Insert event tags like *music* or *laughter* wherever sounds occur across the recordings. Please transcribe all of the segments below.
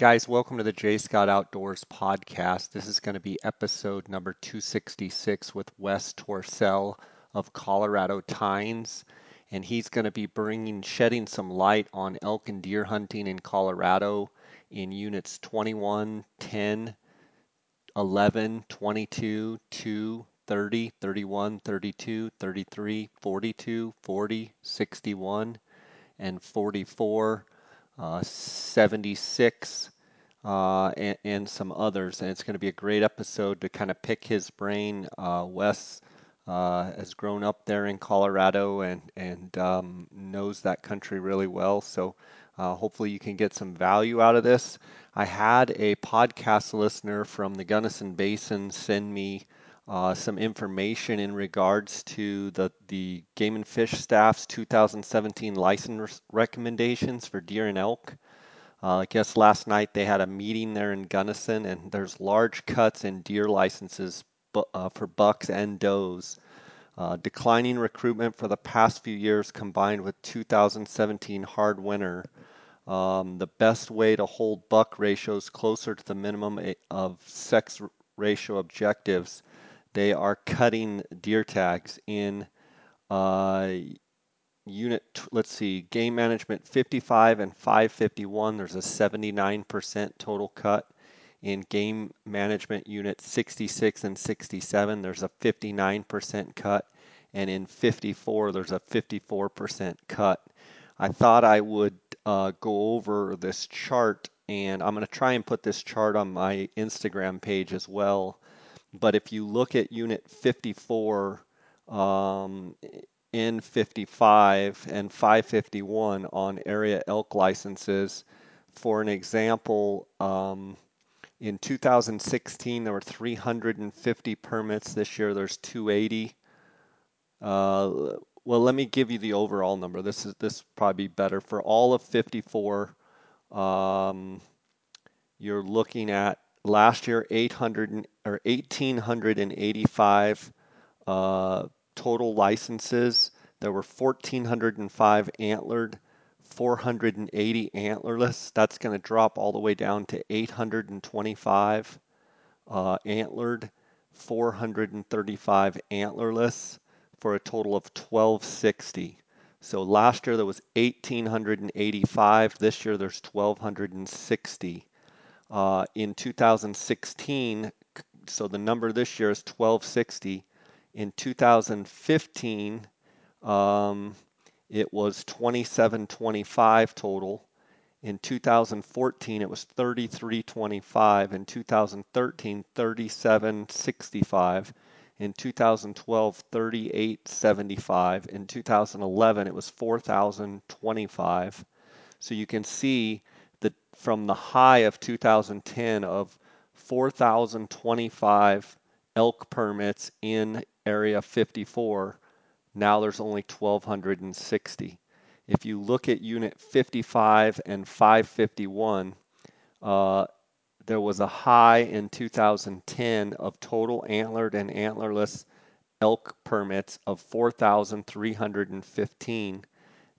Guys, welcome to the J Scott Outdoors podcast. This is going to be episode number 266 with Wes Torcel of Colorado Tines. And he's going to be bringing, shedding some light on elk and deer hunting in Colorado in units 21, 10, 11, 22, 2, 30, 31, 32, 33, 42, 40, 61, and 44 uh, 76, uh, and, and, some others. And it's going to be a great episode to kind of pick his brain. Uh, Wes uh, has grown up there in Colorado and, and um, knows that country really well. So uh, hopefully you can get some value out of this. I had a podcast listener from the Gunnison Basin send me uh, some information in regards to the, the Game and Fish staff's 2017 license recommendations for deer and elk. Uh, I guess last night they had a meeting there in Gunnison, and there's large cuts in deer licenses bu- uh, for bucks and does. Uh, declining recruitment for the past few years combined with 2017 hard winter. Um, the best way to hold buck ratios closer to the minimum eh, of sex ratio objectives they are cutting deer tags in uh, unit, let's see, game management 55 and 551. There's a 79% total cut. In game management unit 66 and 67, there's a 59% cut. And in 54, there's a 54% cut. I thought I would uh, go over this chart, and I'm going to try and put this chart on my Instagram page as well but if you look at unit 54, um, N55 and 551 on area elk licenses, for an example, um, in 2016 there were 350 permits. This year there's 280. Uh, well, let me give you the overall number. This is this probably better for all of 54. Um, you're looking at last year 800 or 1885 uh, total licenses. There were 1405 antlered, 480 antlerless. That's going to drop all the way down to 825 uh, antlered, 435 antlerless for a total of 1260. So last year there was 1885. This year there's 1260. Uh, in 2016, so the number this year is 1260. In 2015, um, it was 2725 total. In 2014, it was 3325. In 2013, 3765. In 2012, 3875. In 2011, it was 4025. So you can see from the high of 2010 of 4,025 elk permits in Area 54, now there's only 1,260. If you look at Unit 55 and 551, uh, there was a high in 2010 of total antlered and antlerless elk permits of 4,315.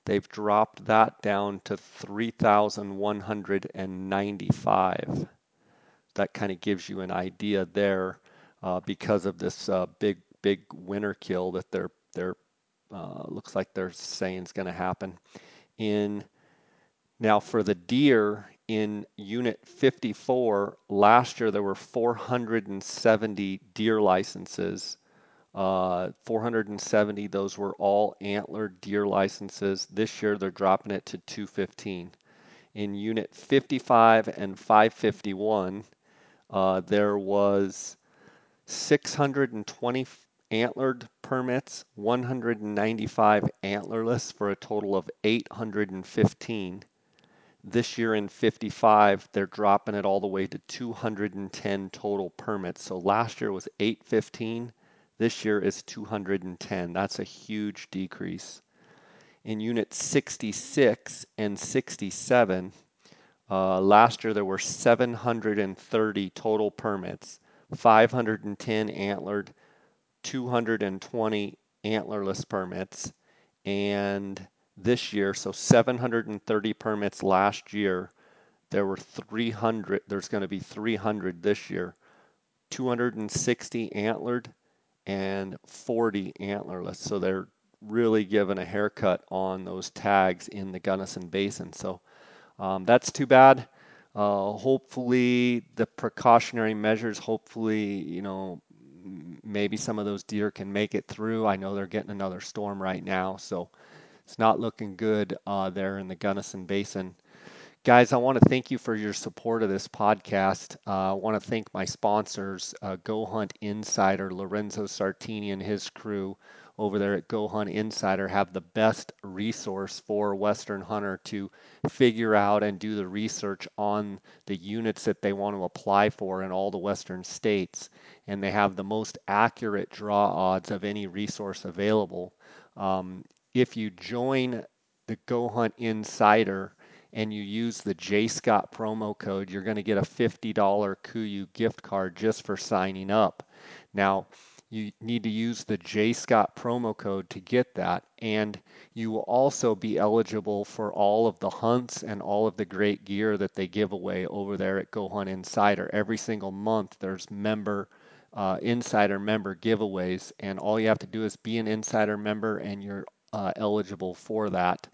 They've dropped that down to 3,195. That kind of gives you an idea there uh, because of this uh, big, big winter kill that they're, they're uh, looks like they're saying is going to happen. In now for the deer in Unit 54, last year there were 470 deer licenses uh, 470, those were all antler deer licenses. This year they're dropping it to 215. In Unit 55 and 551, uh, there was 620 antlered permits, 195 antlerless for a total of 815. This year in 55, they're dropping it all the way to 210 total permits. So last year was 815. This year is 210. That's a huge decrease. In unit 66 and 67, uh, last year there were 730 total permits, 510 antlered, 220 antlerless permits, and this year, so 730 permits last year, there were 300. There's going to be 300 this year. 260 antlered and 40 antlerless. So they're really given a haircut on those tags in the Gunnison Basin. So um, that's too bad. Uh, hopefully, the precautionary measures, hopefully, you know, maybe some of those deer can make it through. I know they're getting another storm right now, so it's not looking good uh, there in the Gunnison Basin. Guys, I want to thank you for your support of this podcast. Uh, I want to thank my sponsors, uh, Go Hunt Insider, Lorenzo Sartini and his crew over there at Go Hunt Insider have the best resource for Western hunter to figure out and do the research on the units that they want to apply for in all the Western states. And they have the most accurate draw odds of any resource available. Um, if you join the Go Hunt Insider, and you use the J Scott promo code, you're going to get a $50 KUIU gift card just for signing up. Now, you need to use the J Scott promo code to get that. And you will also be eligible for all of the hunts and all of the great gear that they give away over there at Go Hunt Insider. Every single month, there's member uh, insider member giveaways, and all you have to do is be an insider member, and you're uh, eligible for that.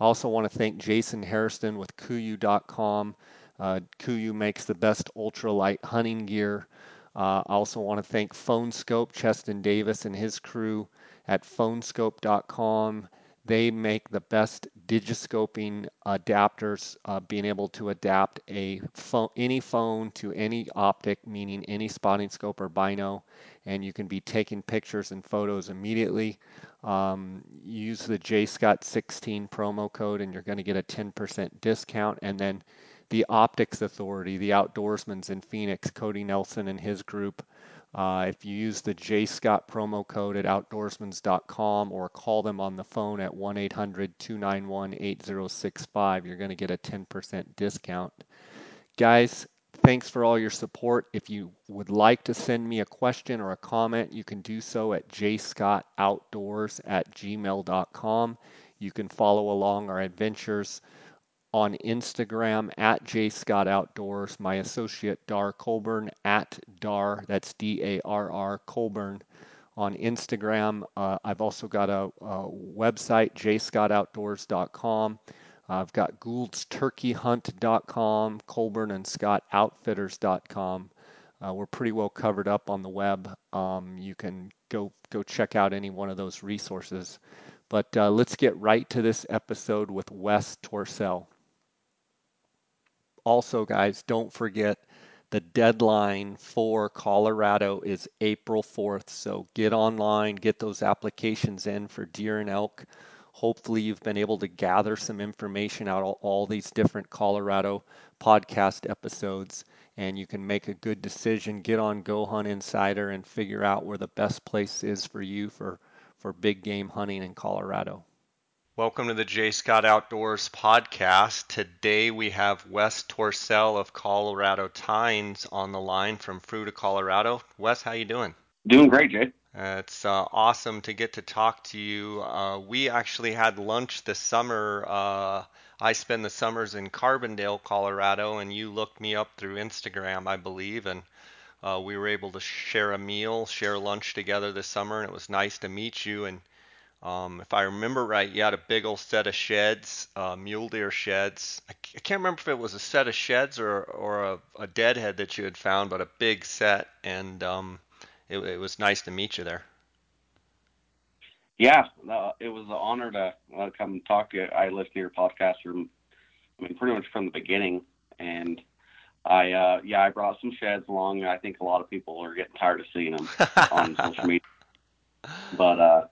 I also want to thank Jason Harrison with KUIU.com. Uh, KUIU makes the best ultralight hunting gear. Uh, I also want to thank Phone Skope, Cheston Davis and his crew at phoneskope.com. They make the best digiscoping adapters, uh, being able to adapt a phone, any phone to any optic, meaning any spotting scope or bino, and you can be taking pictures and photos immediately. Um, use the JScott16 promo code, and you're going to get a 10% discount. And then the Optics Authority, the outdoorsman's in Phoenix, Cody Nelson and his group uh, if you use the J Scott promo code at outdoorsmans.com or call them on the phone at 1 800 291 8065, you're going to get a 10% discount. Guys, thanks for all your support. If you would like to send me a question or a comment, you can do so at jscottoutdoors at gmail.com. You can follow along our adventures on Instagram at jscottoutdoors, my associate Dar Colburn at Dar, that's D A R R Colburn on Instagram. Uh, I've also got a, a website, jscottoutdoors.com. I've got gouldsturkeyhunt.com, Colburn and Scott Outfitters.com. Uh, we're pretty well covered up on the web. Um, you can go go check out any one of those resources. But uh, let's get right to this episode with Wes Torcel also, guys, don't forget the deadline for Colorado is April 4th. So get online, get those applications in for deer and elk. Hopefully, you've been able to gather some information out of all these different Colorado podcast episodes, and you can make a good decision. Get on Go Hunt Insider and figure out where the best place is for you for, for big game hunting in Colorado. Welcome to the J Scott Outdoors podcast. Today we have Wes Torcel of Colorado Tines on the line from Fruita, Colorado. Wes, how you doing? Doing great, Jay. Uh, it's uh, awesome to get to talk to you. Uh, we actually had lunch this summer. Uh, I spend the summers in Carbondale, Colorado, and you looked me up through Instagram, I believe, and uh, we were able to share a meal, share lunch together this summer, and it was nice to meet you and um, if I remember right, you had a big old set of sheds, uh, mule deer sheds. I, I, can't remember if it was a set of sheds or or a, a deadhead that you had found, but a big set, and um, it, it, was nice to meet you there. Yeah, uh, it was an honor to uh, come talk to you. I listened to your podcast from, I mean, pretty much from the beginning, and I, uh, yeah, I brought some sheds along. I think a lot of people are getting tired of seeing them *laughs* on social media, but uh,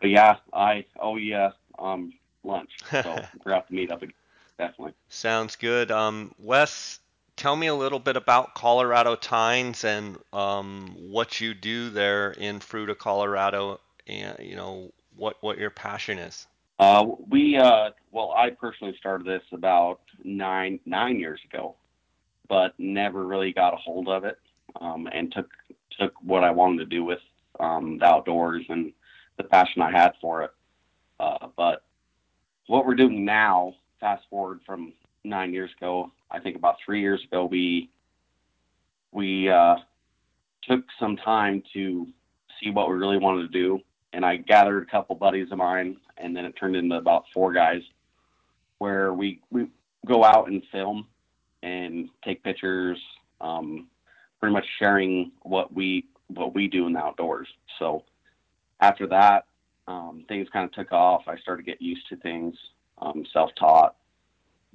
but yeah, I oh yeah, um, lunch. *laughs* So we're have to meet up again. Definitely. Sounds good. Um, Wes, tell me a little bit about Colorado Tines and um, what you do there in Fruita, Colorado, and you know what what your passion is. Uh, we uh, well, I personally started this about nine nine years ago, but never really got a hold of it, um, and took took what I wanted to do with um, the outdoors and the passion I had for it. Uh, but what we're doing now, fast forward from nine years ago, I think about three years ago, we we uh, took some time to see what we really wanted to do, and I gathered a couple buddies of mine, and then it turned into about four guys, where we we go out and film and take pictures, um, pretty much sharing what we what we do in the outdoors. So after that, um, things kind of took off. I started to get used to things, um, self-taught,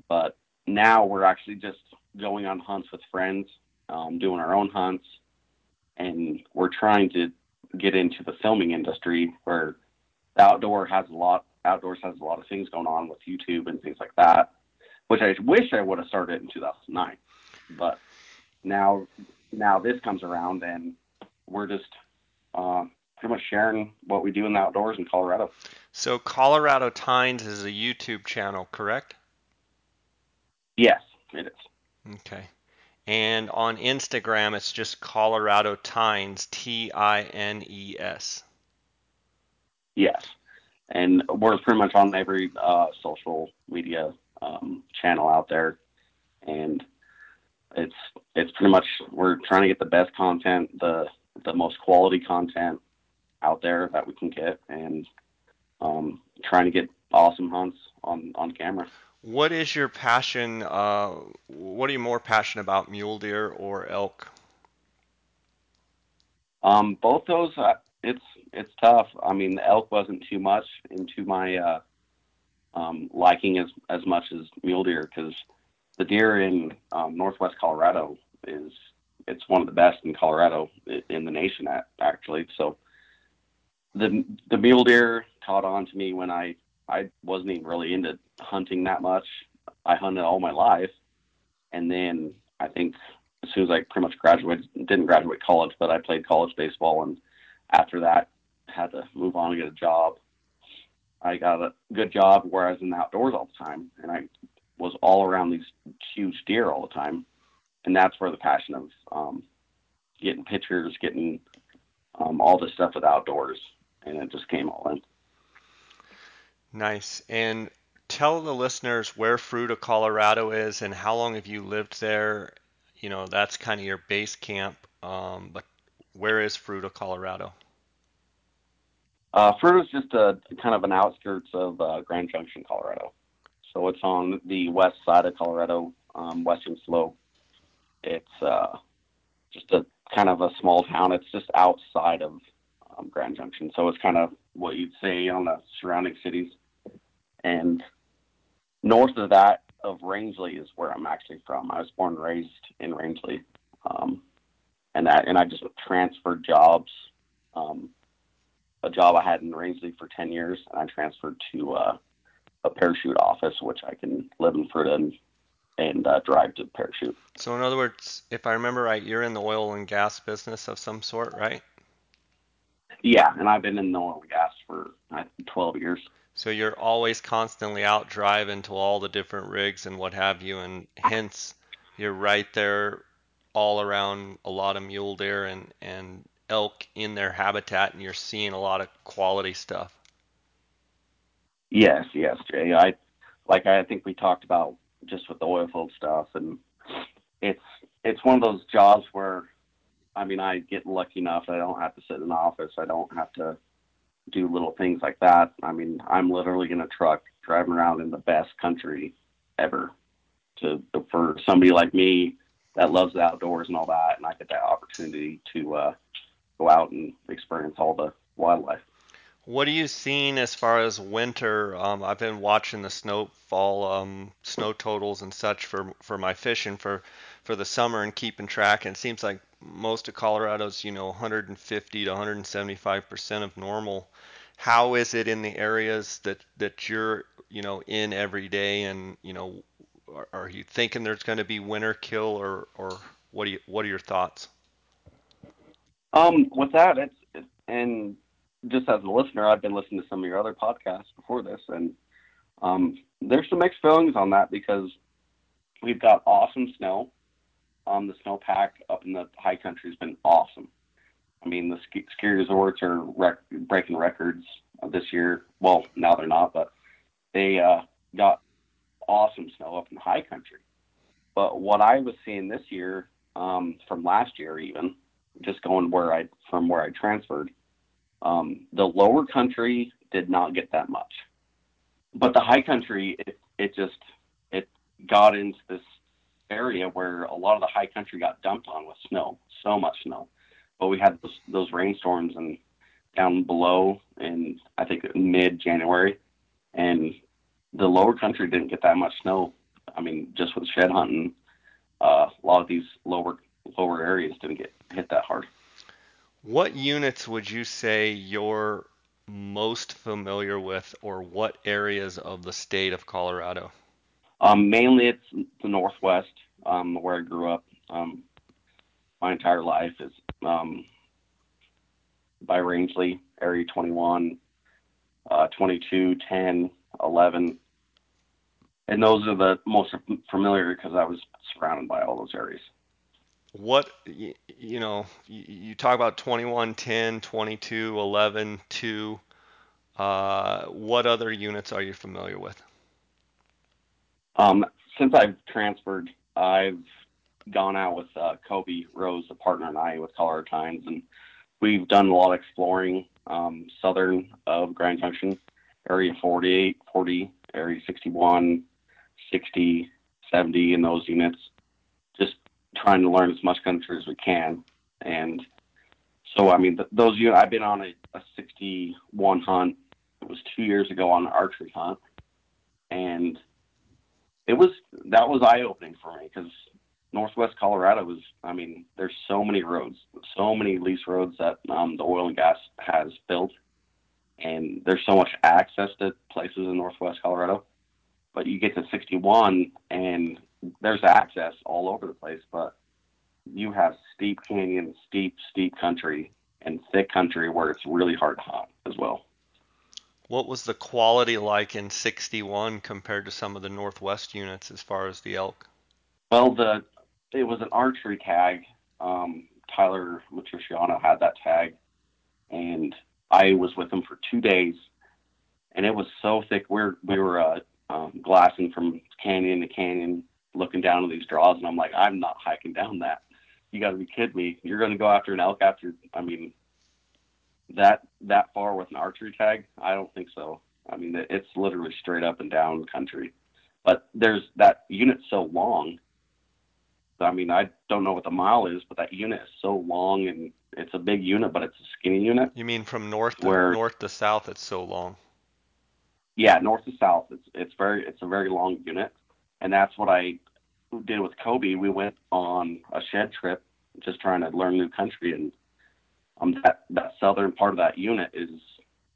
but now we're actually just going on hunts with friends, um, doing our own hunts, and we're trying to get into the filming industry where the outdoor has a lot outdoors has a lot of things going on with YouTube and things like that, which I wish I would have started in 2009. But now, now this comes around and we're just uh, pretty much sharing what we do in the outdoors in Colorado. So Colorado Tines is a YouTube channel, correct? Yes, it is. Okay. And on Instagram, it's just Colorado Tines, T I N E S. Yes, and we're pretty much on every uh, social media um, channel out there, and it's it's pretty much we're trying to get the best content, the the most quality content out there that we can get, and um, trying to get awesome hunts on on camera. What is your passion? Uh, what are you more passionate about, mule deer or elk? Um, both those, uh, it's it's tough. I mean, the elk wasn't too much into my uh, um, liking as as much as mule deer because the deer in um, northwest Colorado is it's one of the best in Colorado in the nation at, actually. So the the mule deer caught on to me when I I wasn't even really into hunting that much. I hunted all my life, and then I think as soon as I pretty much graduated, didn't graduate college, but I played college baseball, and after that had to move on and get a job. I got a good job where I was in the outdoors all the time, and I was all around these huge deer all the time, and that's where the passion of um, getting pictures, getting um, all this stuff with outdoors, and it just came all in. Nice. And tell the listeners where Fruita, Colorado is and how long have you lived there? You know, that's kind of your base camp. Um, but where is Fruita, Colorado? Uh, Fruita is just a kind of an outskirts of uh, Grand Junction, Colorado. So it's on the west side of Colorado, um, western slope. It's uh, just a kind of a small town. It's just outside of um, Grand Junction, so it's kind of what you'd say on the surrounding cities. And north of that of Rangely is where I'm actually from. I was born and raised in Rangely, um, and that and I just transferred jobs. Um, a job I had in Rangely for ten years, and I transferred to uh, a parachute office, which I can live in Fruita and, and uh, drive to parachute. So in other words, if I remember right, you're in the oil and gas business of some sort, right? Yeah, and I've been in the oil and gas for uh, 12 years. So you're always constantly out driving to all the different rigs and what have you, and hence you're right there all around a lot of mule deer and, and elk in their habitat, and you're seeing a lot of quality stuff. Yes, yes, Jay. I like I think we talked about just with the oil field stuff, and it's it's one of those jobs where, I mean, I get lucky enough I don't have to sit in an office. I don't have to do little things like that. I mean, I'm literally in a truck driving around in the best country ever to for somebody like me that loves the outdoors and all that, and I get that opportunity to uh, go out and experience all the wildlife. What are you seeing as far as winter? Um, I've been watching the snowfall, um, snow totals and such for for my fishing for for the summer and keeping track. And it seems like most of Colorado's, you know, 150 to 175 percent of normal. How is it in the areas that that you're, you know, in every day? And you know, are, are you thinking there's going to be winter kill, or or what do you what are your thoughts? Um, with that, it's and just as a listener, I've been listening to some of your other podcasts before this, and um, there's some mixed feelings on that because we've got awesome snow. Um, the snowpack up in the high country has been awesome. I mean, the ski, ski resorts are rec- breaking records this year. Well, now they're not, but they uh, got awesome snow up in the high country. but what I was seeing this year, um, from last year even, just going where I from where I transferred, um, the lower country did not get that much, but the high country it, it just it got into this area where a lot of the high country got dumped on with snow, so much snow. But we had those, those rainstorms and down below in I think mid January, and the lower country didn't get that much snow. I mean, just with shed hunting, uh, a lot of these lower lower areas didn't get hit that hard. What units would you say you're most familiar with, or what areas of the state of Colorado? Um, mainly, it's the Northwest, um, where I grew up. Um, my entire life is by Rangely, Area 21, uh, 22, 10, 11. And those are the most familiar because I was surrounded by all those areas. What, you, you know, you, you, talk about 21, 10, 22, 11, 2. Uh, what other units are you familiar with? Um, since I've transferred, I've gone out with uh, Kobe Rose, a partner, and I with Colorado Tines, and we've done a lot of exploring um, southern of Grand Junction, area 48, 40, area 61, 60, 70 in those units. Just trying to learn as much country as we can. And so, I mean, th- those units, I've been on a, a 61 hunt. It was two years ago on an archery hunt. And it was, that was eye opening for me because Northwest Colorado was I mean, there's so many roads, so many lease roads that um, the oil and gas has built. And there's so much access to places in Northwest Colorado. But you get to 61 and there's access all over the place, but you have steep canyons, steep, steep country, and thick country where it's really hard to hunt as well. What was the quality like in 61 compared to some of the Northwest units as far as the elk? Well, the it was an archery tag. Um, Tyler Matriciano had that tag, and I was with him for two days, and it was so thick. We're we were uh, um, glassing from canyon to canyon, looking down at these draws, and I'm like, I'm not hiking down that. You got to be kidding me! You're going to go after an elk after? I mean, that that far with an archery tag? I don't think so. I mean, it's literally straight up and down country. But there's that unit so long. I mean, I don't know what the mile is, but that unit is so long and it's a big unit, but it's a skinny unit. You mean from north to where, north to south? It's so long. Yeah, north to south. It's it's very it's a very long unit, and that's what I did with Kobe. We went on a shed trip, just trying to learn new country, and um, that that southern part of that unit is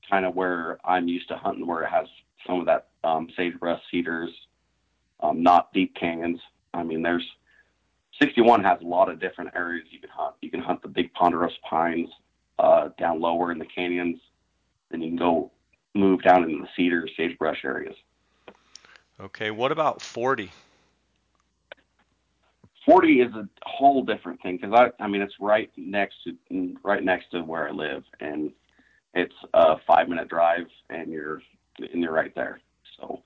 kind of where I'm used to hunting, where it has some of that um, sagebrush cedars, um, not deep canyons. I mean, there's 61 has a lot of different areas you can hunt. You can hunt the big ponderosa pines uh, down lower in the canyons. Then you can go move down into the cedar, sagebrush areas. Okay, what about 40? 40 is a whole different thing because I, I mean, it's right next to right next to where I live, and it's a five minute drive, and you're and you're right there. So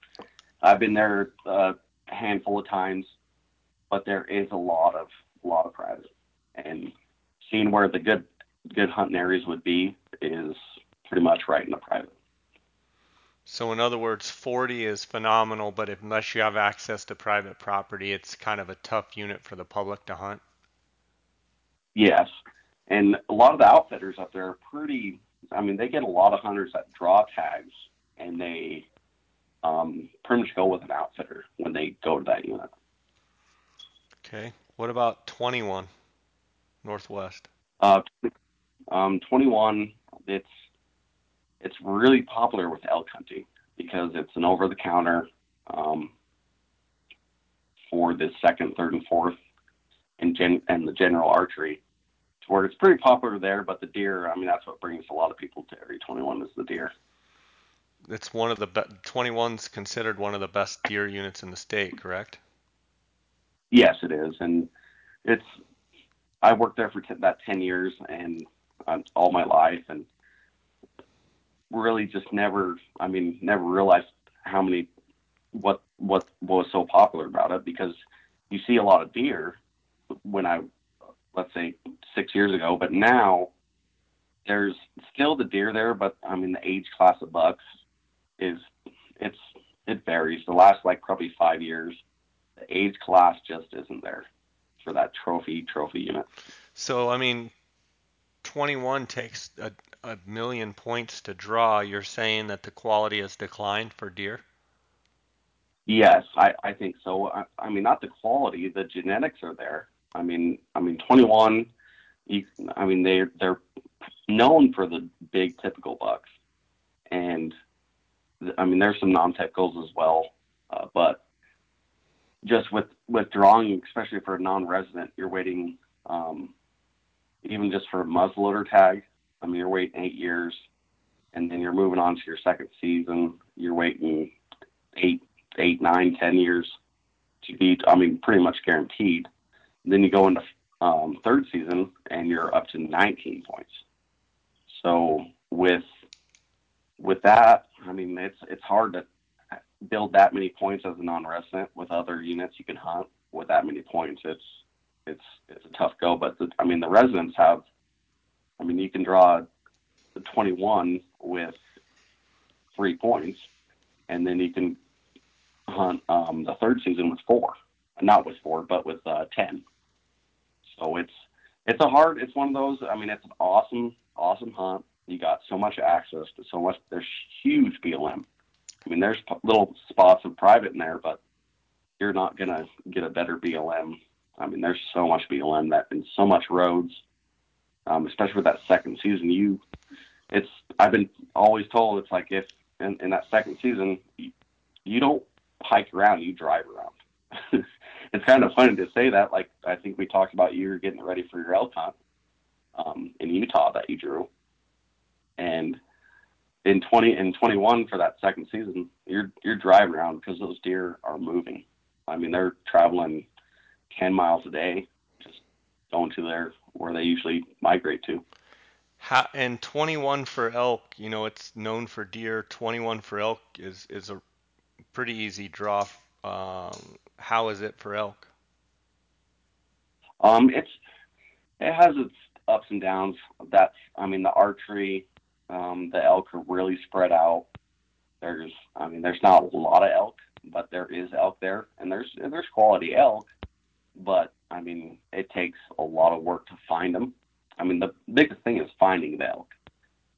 I've been there a handful of times, but there is a lot of a lot of private, and seeing where the good good hunting areas would be is pretty much right in the private. So in other words, 40 is phenomenal, but unless you have access to private property, it's kind of a tough unit for the public to hunt. Yes, and a lot of the outfitters up there are pretty. I mean, they get a lot of hunters that draw tags, and they um, pretty much go with an outfitter when they go to that unit. Okay. What about 21 Northwest? Uh, um, 21. It's it's really popular with elk hunting because it's an over the counter um, for the second, third, and fourth, and gen- and the general archery, to where it's pretty popular there. But the deer, I mean, that's what brings a lot of people to Area 21 is the deer. It's one of the be- 21's considered one of the best deer units in the state, correct? Yes, it is, and it's. I worked there for t- that 10 years and uh, all my life, and really just never, I mean, never realized how many, what, what was so popular about it because you see a lot of deer when I, let's say six years ago, but now there's still the deer there, but I mean the age class of bucks is it's it varies. The last like probably five years, the age class just isn't there for that trophy trophy unit. So I mean, 21 takes a, a million points to draw. You're saying that the quality has declined for deer? Yes, I, I think so. I, I mean, not the quality, the genetics are there. I mean, I mean, 21. You, I mean, they they're known for the big typical bucks, and I mean, there's some non-typicals as well, uh, but just with with drawing, especially for a non-resident, you're waiting um, even just for a muzzleloader tag. I mean, you're waiting eight years, and then you're moving on to your second season. You're waiting eight, eight, nine, ten years to be. I mean, pretty much guaranteed. And then you go into um, third season, and you're up to 19 points. So with with that, I mean, it's it's hard to build that many points as a non-resident with other units you can hunt with that many points. It's it's it's a tough go. But the, I mean, the residents have. I mean, you can draw the 21 with three points, and then you can hunt um, the third season with four, not with four, but with uh, ten. So it's it's a hard. It's one of those. I mean, it's an awesome awesome hunt. You got so much access to so much. There's huge BLM. I mean, there's little spots of private in there, but you're not gonna get a better BLM I mean, there's so much BLM that and so much roads, um, especially with that second season. You, it's I've been always told it's like if in, in that second season you, you don't hike around, you drive around. *laughs* it's kind of funny to say that. Like I think we talked about you getting ready for your elk hunt um, in Utah that you drew, and in 20 and 21 for that second season, you're you're driving around because those deer are moving. I mean, they're traveling 10 miles a day, just going to their where they usually migrate to. How, and 21 for elk, you know, it's known for deer. 21 for elk is is a pretty easy draw. Um, how is it for elk? Um, it's it has its ups and downs. That's I mean the archery, um, the elk are really spread out. There's I mean there's not a lot of elk, but there is elk there, and there's there's quality elk but I mean, it takes a lot of work to find them. I mean, the biggest thing is finding the elk,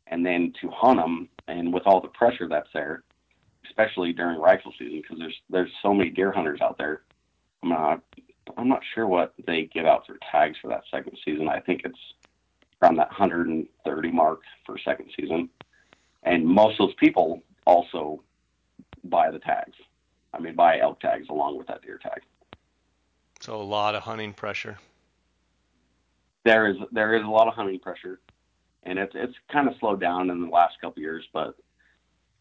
and then to hunt them, and with all the pressure that's there, especially during rifle season, because there's there's so many deer hunters out there. I'm not I'm not sure what they give out for tags for that second season. I think it's around that 130 mark for second season, and most of those people also buy the tags. I mean, buy elk tags along with that deer tag. So a lot of hunting pressure. There is there is a lot of hunting pressure, and it's it's kind of slowed down in the last couple years. But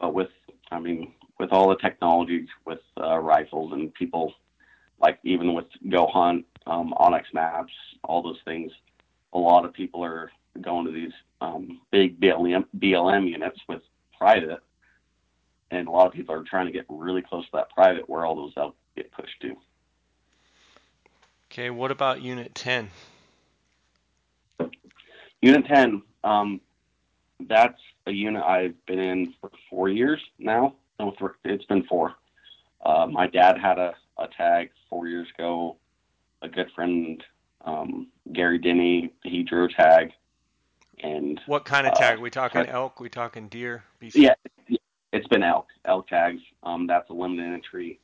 but with I mean with all the technology with uh, rifles and people like even with Go Hunt, um, onX Maps, all those things, a lot of people are going to these um, big BLM BLM units with private, and a lot of people are trying to get really close to that private where all those elk get pushed to. Okay, what about Unit 10? Unit 10, um, that's a unit I've been in for four years now. No, it's been four. Uh, my dad had a, a tag four years ago. A good friend, um, Gary Denny, he drew a tag. And what kind of uh, tag? Uh, we talking elk? We talking deer? BC? Yeah, it's been elk. Elk tags. Um, that's a limited entry.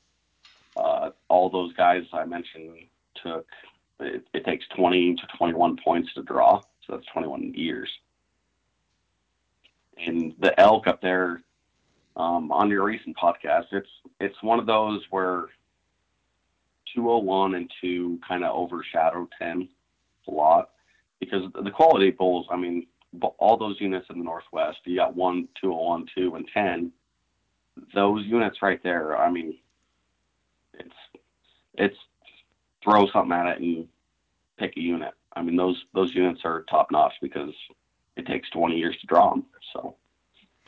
Uh, all those guys I mentioned took it, it takes 20 to 21 points to draw, so that's 21 years. And the elk up there um, on your recent podcast, it's it's one of those where 201 and 2 kind of overshadow 10 a lot because the quality bulls, I mean, all those units in the Northwest, you got 1, 201, 2, and 10. Those units right there, I mean, it's it's throw something at it and pick a unit. I mean, those those units are top notch because it takes 20 years to draw them. So,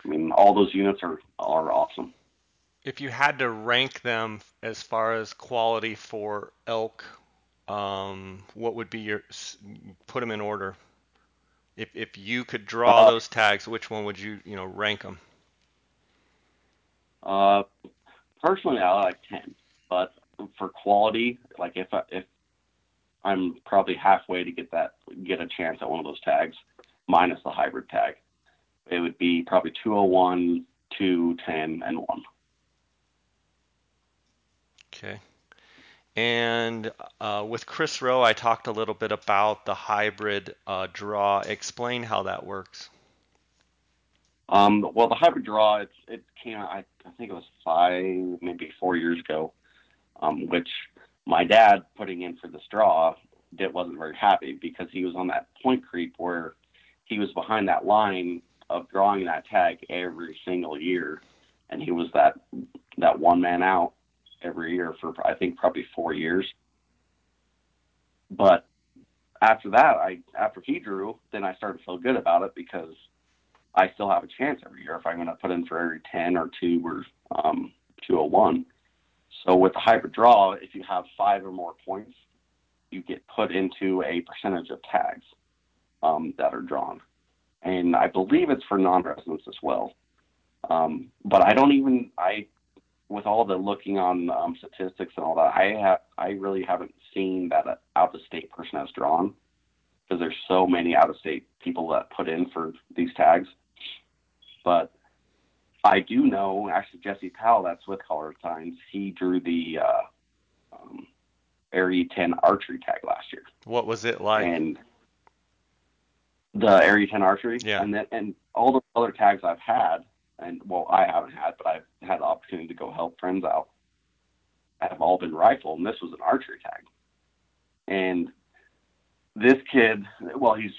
I mean, all those units are are awesome. if you had to rank them as far as quality for elk, um, what would be your put them in order? If if you could draw Uh, those tags, which one would you you know rank them? uh, personally, I like ten, but for quality, like if I, if I'm probably halfway to get that get a chance at one of those tags, minus the hybrid tag, it would be probably 201, 210, and one. Okay. And uh, with Chris Rowe, I talked a little bit about the hybrid uh, draw. Explain how that works. Um, well, the hybrid draw, it's, it came out, I, I think it was five, maybe four years ago, um, which my dad putting in for the straw did, wasn't very happy because he was on that point creep where he was behind that line of drawing that tag every single year. And he was that, that one man out every year for, I think, probably four years. But after that, I, after he drew, then I started to feel good about it because – I still have a chance every year if I'm going to put in for every 10 or 2 or um, 201. So with the hybrid draw, if you have five or more points, you get put into a percentage of tags um, that are drawn. And I believe it's for non-residents as well. Um, but I don't even, I, with all the looking on um, statistics and all that, I have, I really haven't seen that out-of-state person has drawn because there's so many out-of-state people that put in for these tags. But I do know, actually, Jesse Powell, that's with Colorado Tines, he drew the uh, um, Area 10 archery tag last year. What was it like? And the Area 10 archery. Yeah. And then, and all the other tags I've had, and well, I haven't had, but I've had the opportunity to go help friends out, have all been rifle, and this was an archery tag. And this kid, well, he's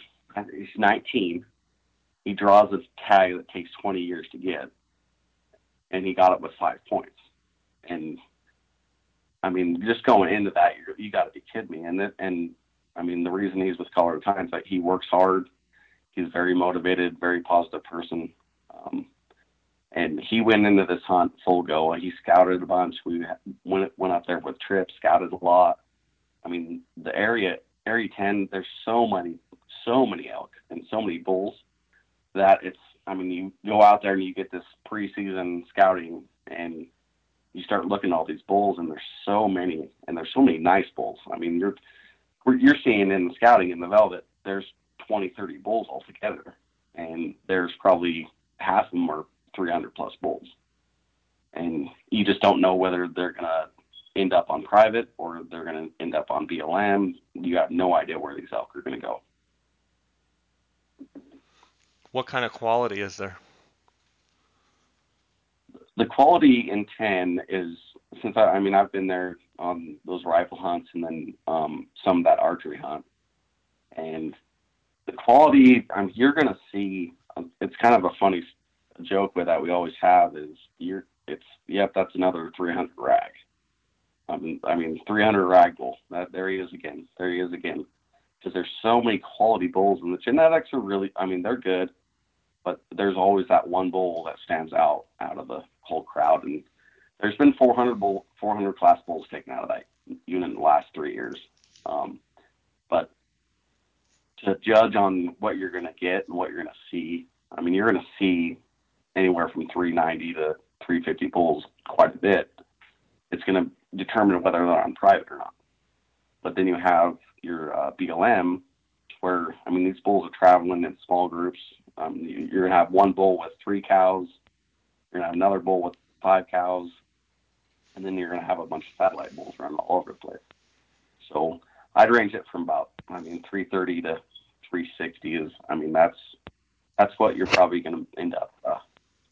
he's 19, he draws this tag that takes 20 years to get, and he got it with five points. And I mean, just going into that, you you got to be kidding me. And that, and I mean, the reason he's with Colorado Tines, like he works hard, he's very motivated, very positive person. Um, and he went into this hunt full go. He scouted a bunch. We went went up there with trips, scouted a lot. I mean, the area area ten. There's so many, so many elk and so many bulls that it's I mean you go out there and you get this preseason scouting and you start looking at all these bulls and there's so many and there's so many nice bulls. I mean you're you're seeing in the scouting in the velvet there's 20 30 bulls altogether and there's probably half of them are 300 plus bulls and you just don't know whether they're going to end up on private or they're going to end up on BLM. You have no idea where these elk are going to go. What kind of quality is there? The quality in 10 is, since I, I mean, I've been there on those rifle hunts and then um, some of that archery hunt. And the quality, I mean, you're going to see, um, it's kind of a funny joke with that we always have is you're, it's, yep, that's another 300 rag. I mean, I mean, 300 rag bull. That there he is again. There he is again. Because there's so many quality bulls, and the genetics are really. I mean, they're good but there's always that one bull that stands out out of the whole crowd. And there's been 400 bull, 400 class bulls taken out of that unit in the last three years. Um, but to judge on what you're going to get and what you're going to see, I mean, you're going to see anywhere from 390 to 350 bulls quite a bit. It's going to determine whether they're on private or not. But then you have your uh, BLM, where I mean these bulls are traveling in small groups um, you, you're gonna have one bull with three cows. You're gonna have another bull with five cows, and then you're gonna have a bunch of satellite bulls running all over the place. So I'd range it from about, I mean, 330 to 360 is, I mean, that's that's what you're probably gonna end up uh,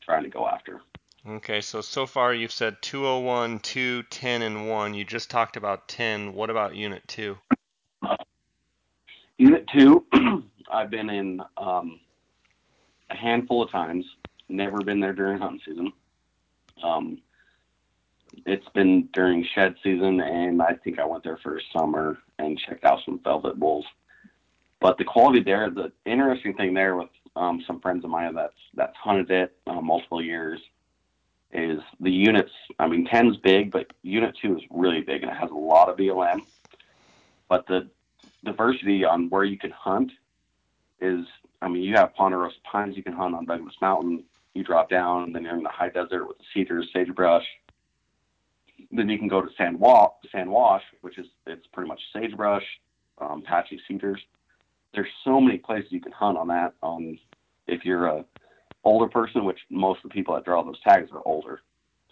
trying to go after. Okay, so so far you've said 201, 2, 10, and 1. You just talked about 10. What about Unit 2? Uh, unit 2, *clears throat* I've been in um, handful of times. Never been there during hunting season. Um, it's been during shed season, and I think I went there for summer and checked out some velvet bulls. But the quality there, the interesting thing there with um, some friends of mine that's that's hunted it uh, multiple years, is the units. I mean, 10's big, but Unit Two is really big and it has a lot of BLM. But the diversity on where you can hunt is, I mean, you have ponderosa pines you can hunt on Douglas Mountain. You drop down, and then you're in the high desert with the cedars, sagebrush. Then you can go to Sand, Wa- Sand Wash, which is it's pretty much sagebrush, um, patchy cedars. There's so many places you can hunt on that. Um, if you're a older person, which most of the people that draw those tags are older,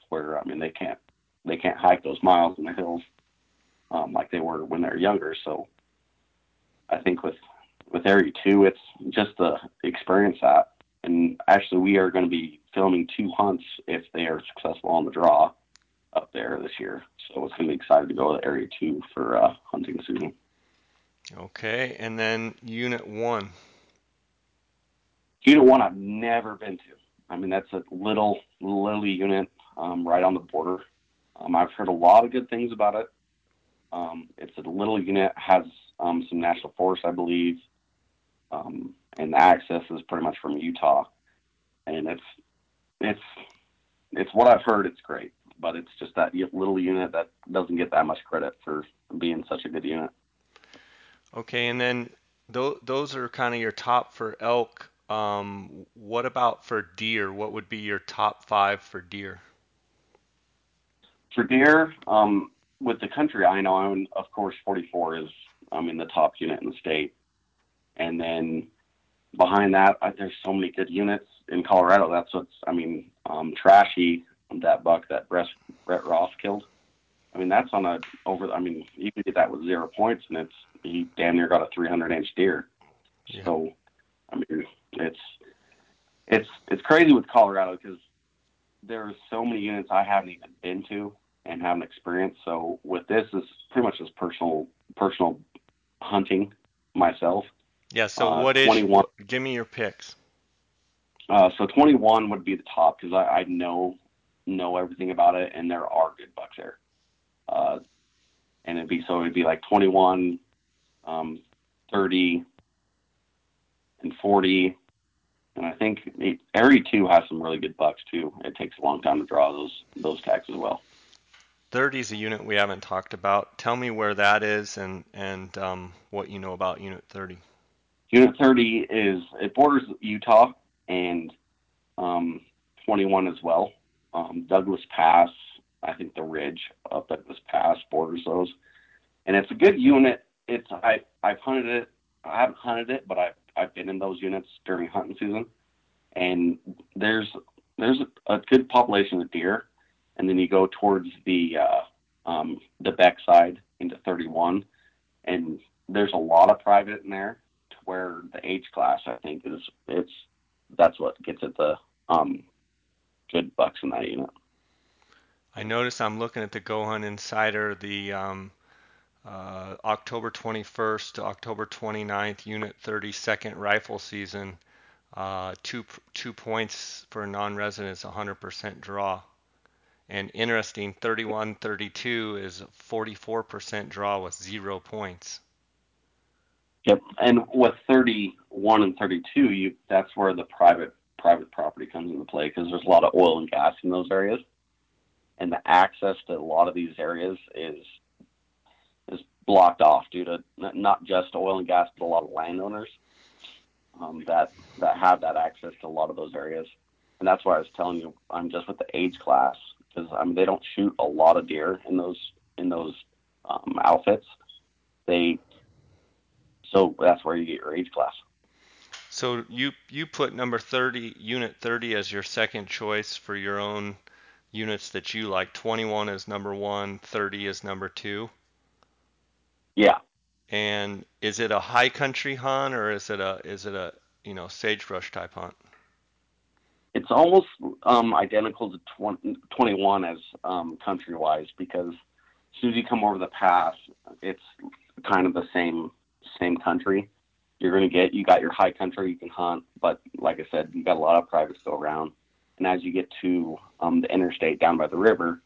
where I mean they can't they can't hike those miles in the hills um, like they were when they were younger. So I think with with Area Two, it's just the experience that. And actually, we are going to be filming two hunts if they are successful on the draw up there this year. So it's going to be excited to go to Area Two for uh, hunting season. Okay, and then Unit One. Unit One, I've never been to. I mean, that's a little little unit um, right on the border. Um, I've heard a lot of good things about it. Um, it's a little unit, has um, some national forest, I believe, um, and the access is pretty much from Utah. And it's it's it's what I've heard. It's great, but it's just that little unit that doesn't get that much credit for being such a good unit. Okay, and then th- those are kind of your top for elk. Um, what about for deer? What would be your top five for deer? For deer, um, with the country I know, I mean, of course, 44 is I mean the top unit in the state, and then behind that, I, there's so many good units in Colorado. That's what's I mean, um, trashy that buck that Brett, Brett Ross killed. I mean, that's on a over. I mean, you could get that with zero points, and it's he damn near got a 300 inch deer. Yeah. So, I mean, it's it's it's crazy with Colorado because there are so many units I haven't even been to and haven't experienced. So with this, is pretty much just personal personal hunting myself. Yeah. So uh, what is 21, Give me your picks. Uh, so 21 would be the top because I, I know know everything about it, and there are good bucks there. Uh, and it'd be so it'd be like 21, um, 30, and 40. And I think Area Two has some really good bucks too. It takes a long time to draw those those tags as well. 30 is a unit we haven't talked about. Tell me where that is and and um, what you know about Unit 30. Unit 30 is it borders Utah and um, 21 as well. Um, Douglas Pass, I think the ridge of Douglas Pass borders those, and it's a good unit. It's I I've hunted it. I haven't hunted it, but I've I've been in those units during hunting season, and there's there's a, a good population of deer and then you go towards the uh, um, the Beck side into 31, and there's a lot of private in there where the H class I think is it's that's what gets at the um, good bucks in that unit. I notice I'm looking at the Go Hunt Insider, the um, uh, October 21st to October 29th, Unit 32nd rifle season. Uh, two two points for non-residents, 100% draw. And interesting, 31 32 is 44% draw with zero points. Yep, and with 31 and 32, you that's where the private private property comes into play because there's a lot of oil and gas in those areas, and the access to a lot of these areas is is blocked off due to not just oil and gas, but a lot of landowners um, that that have that access to a lot of those areas, and that's why I was telling you I'm just with the age class because I mean they don't shoot a lot of deer in those in those um, outfits. They so that's where you get your age class. So you you put number 30 unit 30 as your second choice for your own units that you like. 21 is number 1, 30 is number 2. Yeah. And is it a high country hunt or is it a is it a, you know, sagebrush type hunt? it's almost um, identical to 20, 21 as um, country wise because as soon as you come over the pass, it's kind of the same same country. You're going to get you got your high country you can hunt, but like I said, you got a lot of privates go around. And as you get to um, the interstate down by the river,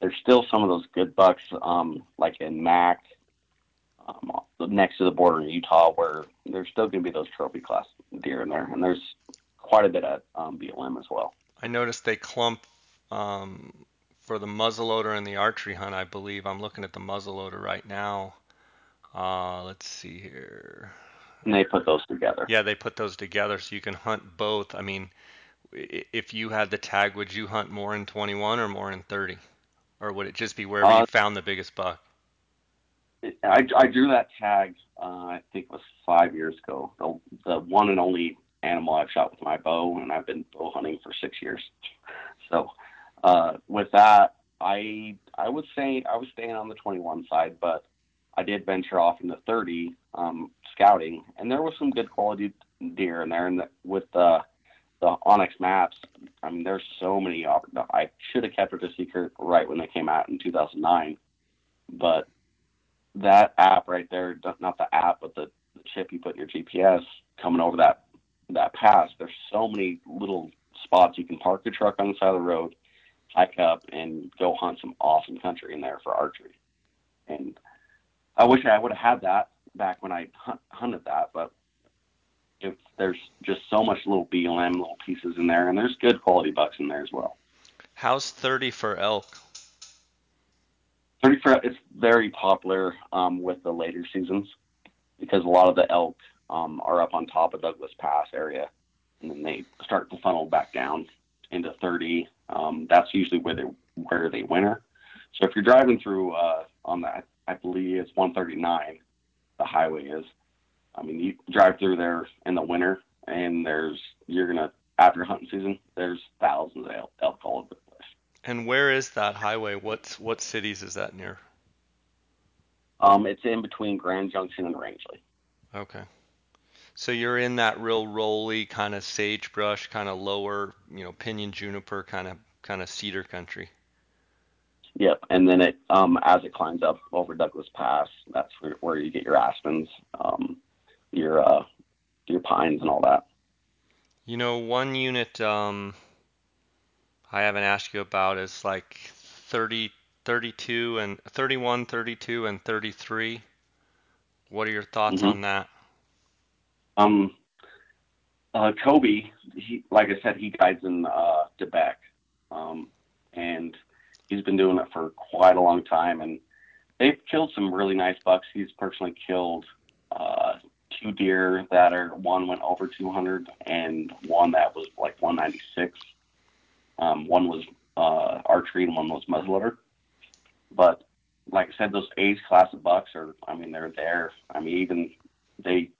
there's still some of those good bucks, um, like in Mack, um, next to the border in Utah, where there's still going to be those trophy class deer in there, and there's quite a bit at um, BLM as well. I noticed they clump um, for the muzzleloader and the archery hunt, I believe. I'm looking at the muzzleloader right now. Uh, let's see here. And they put those together. Yeah, they put those together so you can hunt both. I mean, if you had the tag, would you hunt more in 21 or more in 30? Or would it just be wherever uh, you found the biggest buck? I, I drew that tag, uh, I think it was five years ago. The, the one and only animal I've shot with my bow, and I've been bow hunting for six years. *laughs* So uh, with that, I I would say I was staying on the 21 side, but I did venture off into 30 um, scouting, and there was some good quality deer in there. And the, with the the onX maps, I mean, there's so many. I should have kept it a secret right when they came out in 2009, but that app right there, not the app, but the, the chip you put in your GPS coming over that that pass, there's so many little spots you can park your truck on the side of the road, hike up, and go hunt some awesome country in there for archery. And I wish I would have had that back when I hunted that, but if there's just so much little BLM little pieces in there, and there's good quality bucks in there as well. How's 30 for elk? 30 for it's very popular um, with the later seasons because a lot of the elk um, are up on top of Douglas Pass area, and then they start to funnel back down into 30. Um, that's usually where they where they winter. So if you're driving through uh, on that, I believe it's 139, the highway is. I mean, you drive through there in the winter, and there's you're gonna after hunting season, there's thousands of elk, elk all over the place. And where is that highway? What what cities is that near? Um, it's in between Grand Junction and Rangely. Okay. So you're in that real rolly kind of sagebrush, kind of lower, you know, pinyon juniper kind of kind of cedar country. Yep, and then it um, as it climbs up over Douglas Pass, that's where, where you get your aspens, um, your uh, your pines, and all that. You know, one unit um, I haven't asked you about is like 30, 32 and 31, 32, and 33. What are your thoughts mm-hmm. on that? Um, uh, Kobe, he, like I said, he guides in uh, Quebec, um, and he's been doing it for quite a long time. And they've killed some really nice bucks. He's personally killed uh, two deer that are one went over 200 and one that was like 196. Um, one was uh, archery and one was muzzleloader. But like I said, those age class of bucks are, I mean, they're there. I mean, even they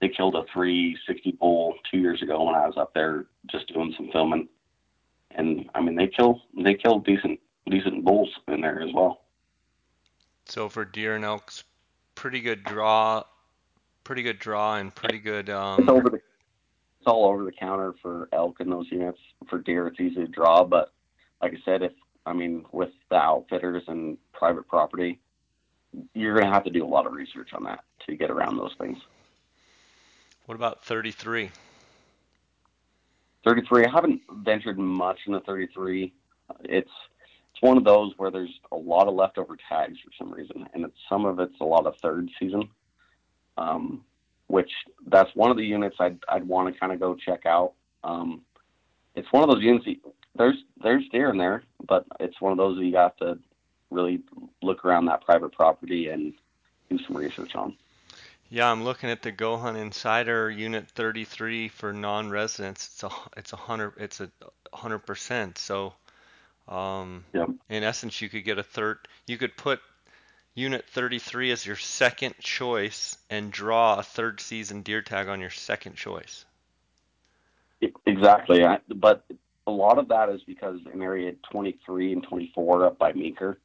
they killed a 360 bull two years ago when I was up there just doing some filming, and I mean they kill they kill decent decent bulls in there as well. So for deer and elks, pretty good draw, pretty good draw, and pretty good. Um... It's over the it's all over the counter for elk in those units. For deer, it's easy to draw, but like I said, if I mean with the outfitters and private property, you're going to have to do a lot of research on that to get around those things. What about 33? 33. I haven't ventured much in the 33. It's it's one of those where there's a lot of leftover tags for some reason, and it's some of it's a lot of third season. Um, which that's one of the units I'd I'd want to kind of go check out. Um, it's one of those units. There's there's deer in there, but it's one of those that you have to really look around that private property and do some research on. Yeah, I'm looking at the Go Hunt Insider Unit 33 for non-residents. It's a it's a hundred it's a hundred percent. So, um, yep. in essence, you could get a third. You could put Unit 33 as your second choice and draw a third season deer tag on your second choice. Exactly, but a lot of that is because in area 23 and 24 up by Meeker,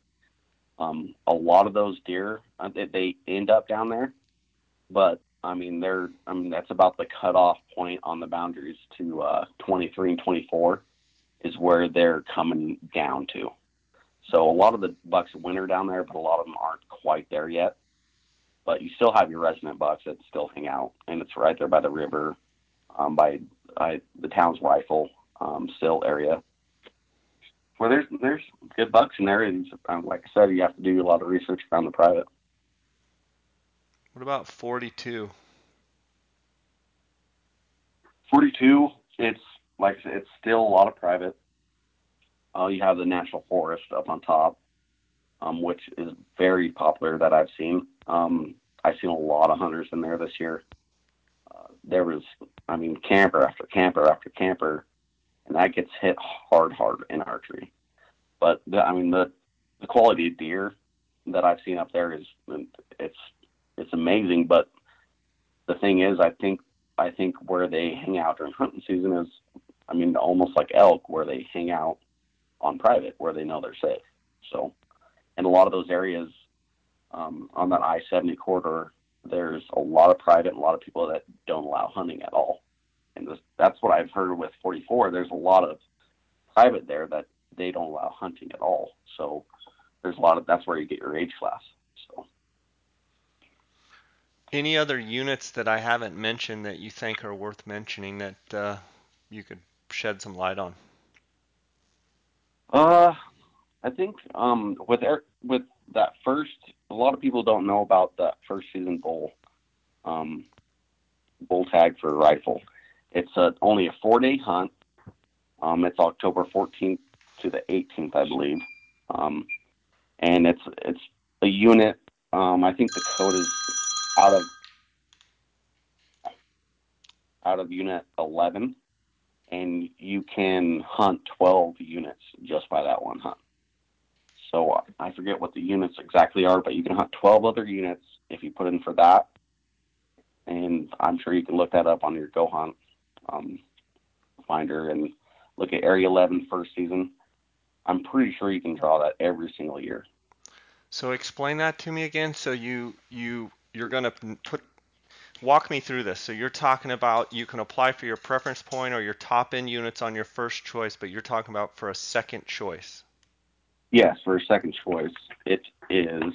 um, a lot of those deer uh, they, they end up down there but I mean, they're I mean that's about the cutoff point on the boundaries to uh, 23 and 24 is where they're coming down to. So a lot of the bucks winter down there, but a lot of them aren't quite there yet. But you still have your resident bucks that still hang out, and it's right there by the river, um, by, by the town's rifle um, still area. Where there's there's good bucks in there, and um, like I said, you have to do a lot of research around the private. What about 42? 42, it's like I said, it's still a lot of private. uh, you have the national forest up on top, um, which is very popular that I've seen. Um, I've seen a lot of hunters in there this year. Uh, there was, I mean, camper after camper after camper, and that gets hit hard, hard in archery. But the, I mean, the the quality of deer that I've seen up there is it's it's amazing. But the thing is, I think I think where they hang out during hunting season is, I mean, almost like elk, where they hang out on private, where they know they're safe. So, in a lot of those areas um, on that I-70 corridor, there's a lot of private and a lot of people that don't allow hunting at all. And this, that's what I've heard with 44. There's a lot of private there that they don't allow hunting at all. So there's a lot of that's where you get your age class. So. Any other units that I haven't mentioned that you think are worth mentioning that uh, you could shed some light on? Uh, I think um, with er- with that first, a lot of people don't know about that first season bull, um, bull tag for rifle. It's a, only a four day hunt. Um, it's October 14th to the 18th, I believe. Um, and it's it's a unit. Um, I think the code is out of out of unit 11, and you can hunt 12 units just by that one hunt. So I forget what the units exactly are, but you can hunt 12 other units if you put in for that. And I'm sure you can look that up on your Go Hunt um, finder and look at Area 11 first season. I'm pretty sure you can draw that every single year. So explain that to me again. So you you you're gonna put walk me through this. So you're talking about you can apply for your preference point or your top end units on your first choice, but you're talking about for a second choice. Yes, for a second choice, it is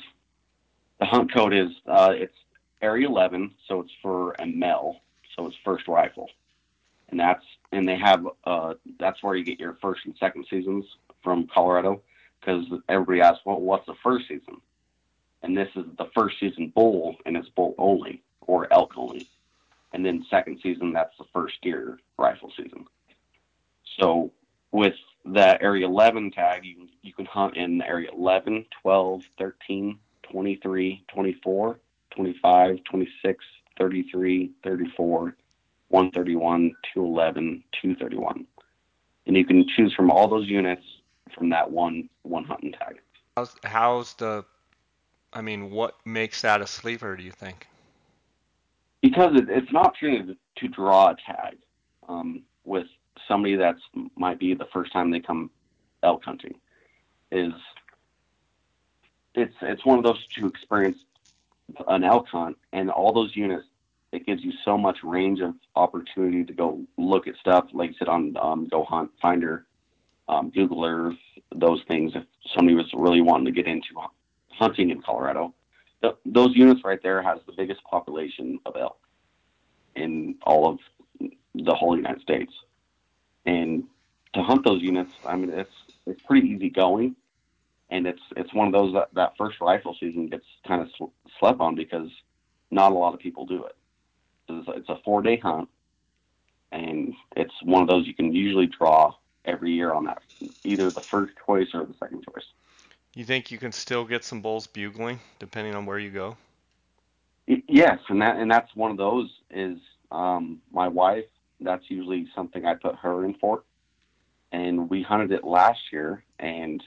the hunt code is uh, it's area 11, so it's for a male, so it's first rifle, and that's and they have uh, that's where you get your first and second seasons from Colorado because everybody asks, well, what's the first season? And this is the first season bull, and it's bull only or elk only. And then second season, that's the first deer rifle season. So with that area 11 tag, you, you can hunt in area 11, 12, 13, 23, 24, 25, 26, 33, 34, 131, 211, 231. And you can choose from all those units from that one one hunting tag. How's, how's the? I mean, what makes that a sleeper? Do you think? Because it, it's an opportunity to, to draw a tag um, with somebody that's might be the first time they come elk hunting. Is it's it's one of those to experience an elk hunt and all those units it gives you so much range of opportunity to go look at stuff like you said on um, go hunt finder um, Google Earth, those things. If somebody was really wanting to get into hunting in Colorado, those units right there has the biggest population of elk in all of the whole United States. And to hunt those units, I mean, it's it's pretty easy going, and it's it's one of those that that first rifle season gets kind of sl- slept on because not a lot of people do it. It's, it's a four day hunt, and it's one of those you can usually draw every year on that, either the first choice or the second choice. You think you can still get some bulls bugling depending on where you go? Yes, and that and that's one of those is um, my wife. That's usually something I put her in for, and we hunted it last year, and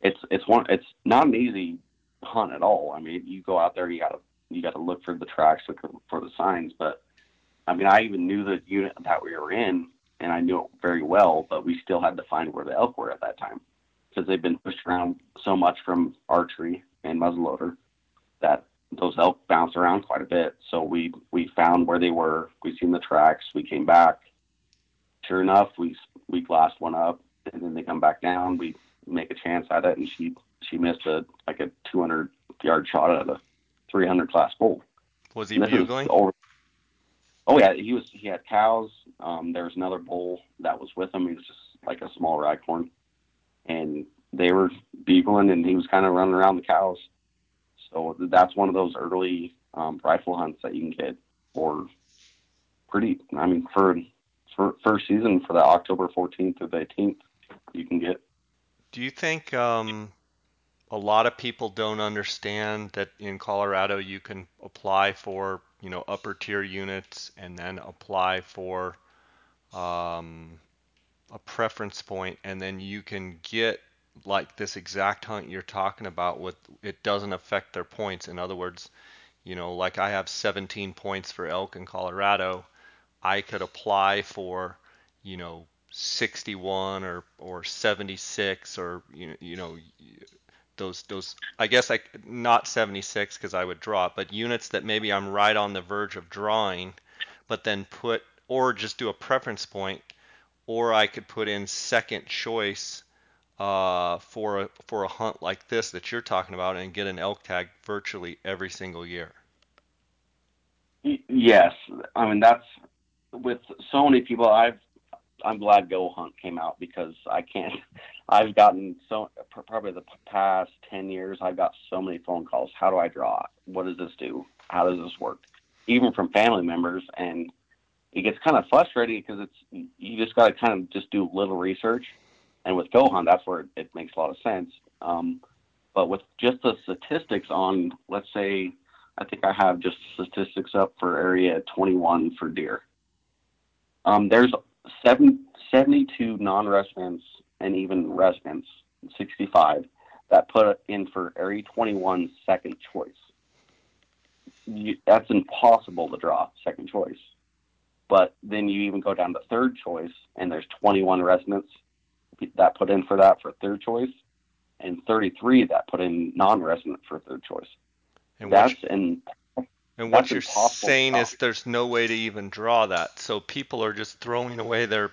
it's it's one it's not an easy hunt at all. I mean, you go out there, you gotta you gotta look for the tracks, look for the signs, but I mean, I even knew the unit that we were in, and I knew it very well, but we still had to find where the elk were at that time because they've been pushed around so much from archery and muzzleloader that those elk bounce around quite a bit. So we we found where they were. We seen the tracks. We came back. Sure enough, we we glassed one up, and then they come back down. We make a chance at it, and she she missed a like a 200 yard shot at a 300 class bull. Was he bugling? Over, Oh yeah, he was. He had cows. Um, there was another bull that was with him. He was just like a small raghorn, and they were bugling, and he was kind of running around the cows. So that's one of those early um, rifle hunts that you can get for pretty. I mean, for for first season for the October 14th to the 18th, you can get. Do you think um, a lot of people don't understand that in Colorado you can apply for, you know, upper tier units and then apply for um, a preference point, and then you can get like this exact hunt you're talking about with it doesn't affect their points. In other words, you know, like I have 17 points for elk in Colorado, I could apply for, you know, 61 or or 76 or you know, you know those those I guess I not 76 because I would draw it, but units that maybe I'm right on the verge of drawing, but then put or just do a preference point, or I could put in second choice uh, for a for a hunt like this that you're talking about and get an elk tag virtually every single year. Yes, I mean that's with so many people. I've I'm glad Go Hunt came out because I can't. *laughs* I've gotten so probably the past ten years. I've got so many phone calls. How do I draw? What does this do? How does this work? Even from family members, and it gets kind of frustrating because it's you just got to kind of just do little research. And with Go Hunt, that's where it, it makes a lot of sense. Um, but with just the statistics on, let's say, I think I have just statistics up for area 21 for deer. Um, there's seven, 72 non-residents and even residents, 65, that put in for Area 21 second choice. You, that's impossible to draw second choice. But then you even go down to third choice, and there's 21 residents that put in for that for third choice, and 33 that put in non-resident for third choice. And that's in and what you're saying is there's no way to even draw that. So people are just throwing away their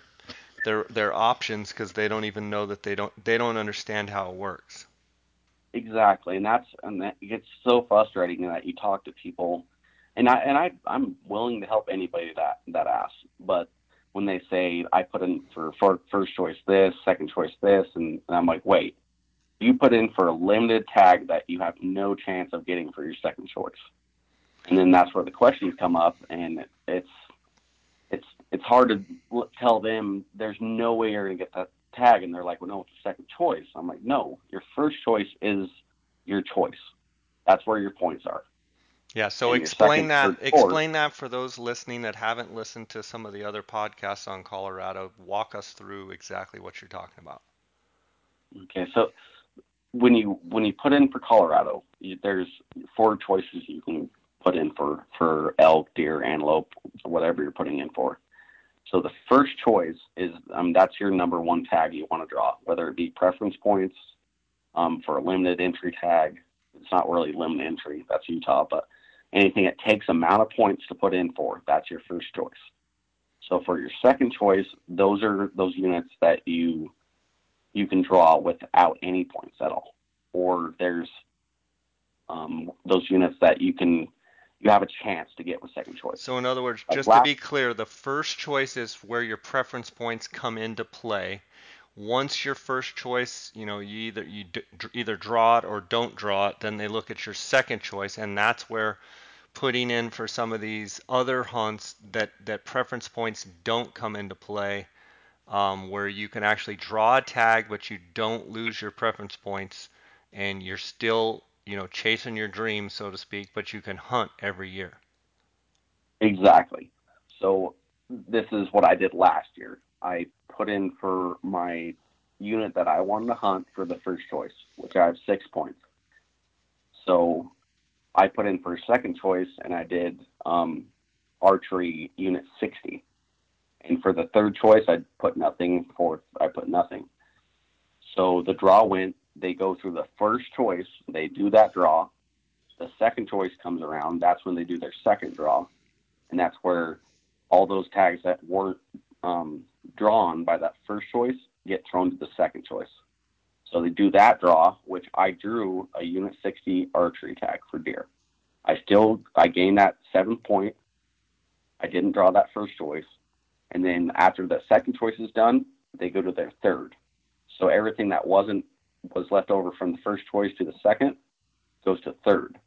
their their options because they don't even know that they don't they don't understand how it works. Exactly, and that's and that gets so frustrating that you talk to people, and I and I I'm willing to help anybody that that asks, but when they say I put in for, for first choice this, second choice this, and, and I'm like, wait, you put in for a limited tag that you have no chance of getting for your second choice and then that's where the questions come up, and it's it's it's hard to tell them there's no way you're gonna get that tag, and they're like, well, no, it's a second choice. I'm like, no, your first choice is your choice. That's where your points are. Yeah, so explain that explain that for those listening that haven't listened to some of the other podcasts on Colorado. Walk us through exactly what you're talking about. Okay, so when you when you put in for Colorado, you, there's four choices you can put in for for elk, deer, antelope, whatever you're putting in for. So the first choice is um, that's your number one tag you want to draw, whether it be preference points um, for a limited entry tag. It's not really limited entry, that's Utah, but anything that takes amount of points to put in for, that's your first choice. So for your second choice, those are those units that you you can draw without any points at all. Or there's um, those units that you can you have a chance to get with second choice. So in other words, like just last, to be clear, the first choice is where your preference points come into play. Once your first choice, you know, you either you d- either draw it or don't draw it, then they look at your second choice, and that's where putting in for some of these other hunts that that preference points don't come into play, um, where you can actually draw a tag, but you don't lose your preference points, and you're still you know, chasing your dreams, so to speak, but you can hunt every year. Exactly. So this is what I did last year. I put in for my unit that I wanted to hunt for the first choice, which I have six points. So I put in for second choice and I did um, archery unit 60. And for the third choice, I put nothing. Fourth, I put nothing. So the draw went they go through the first choice, they do that draw. The second choice comes around, that's when they do their second draw. And that's where all those tags that weren't um, drawn by that first choice get thrown to the second choice. So they do that draw, which I drew a unit 60 archery tag for deer. I still I gained that seven point. I didn't draw that first choice. And then after the second choice is done, they go to their third. So everything that wasn't was left over from the first choice to the second goes to third.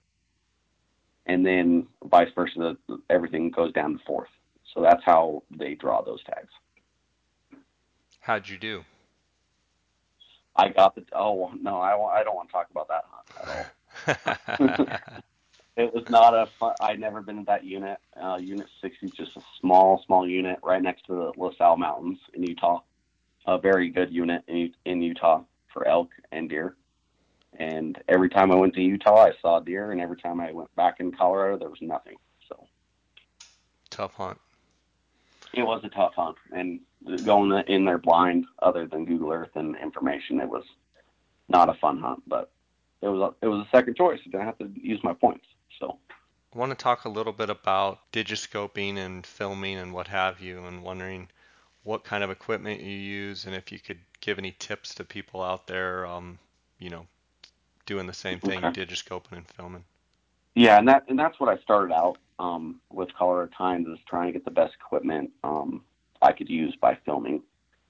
And then vice versa, the, everything goes down to fourth. So that's how they draw those tags. How'd you do? I got the. Oh no, I, I don't want to talk about that hunt at all. *laughs* it was not a fun. I'd never been in that unit. Uh, unit 60 is just a small, small unit right next to the La Sal Mountains in Utah. A very good unit in, in Utah for elk and deer. And every time I went to Utah, I saw deer, and every time I went back in Colorado, there was nothing. So tough hunt. It was a tough hunt, and going in there blind, other than Google Earth and information, it was not a fun hunt. But it was a, it was a second choice. I didn't have to use my points. So I want to talk a little bit about digiscoping and filming and what have you, and wondering what kind of equipment you use, and if you could give any tips to people out there, um, you know, doing the same thing, okay. digiscoping and filming. Yeah, and that and that's what I started out um, with Colorado Tines is trying to get the best equipment um, I could use by filming.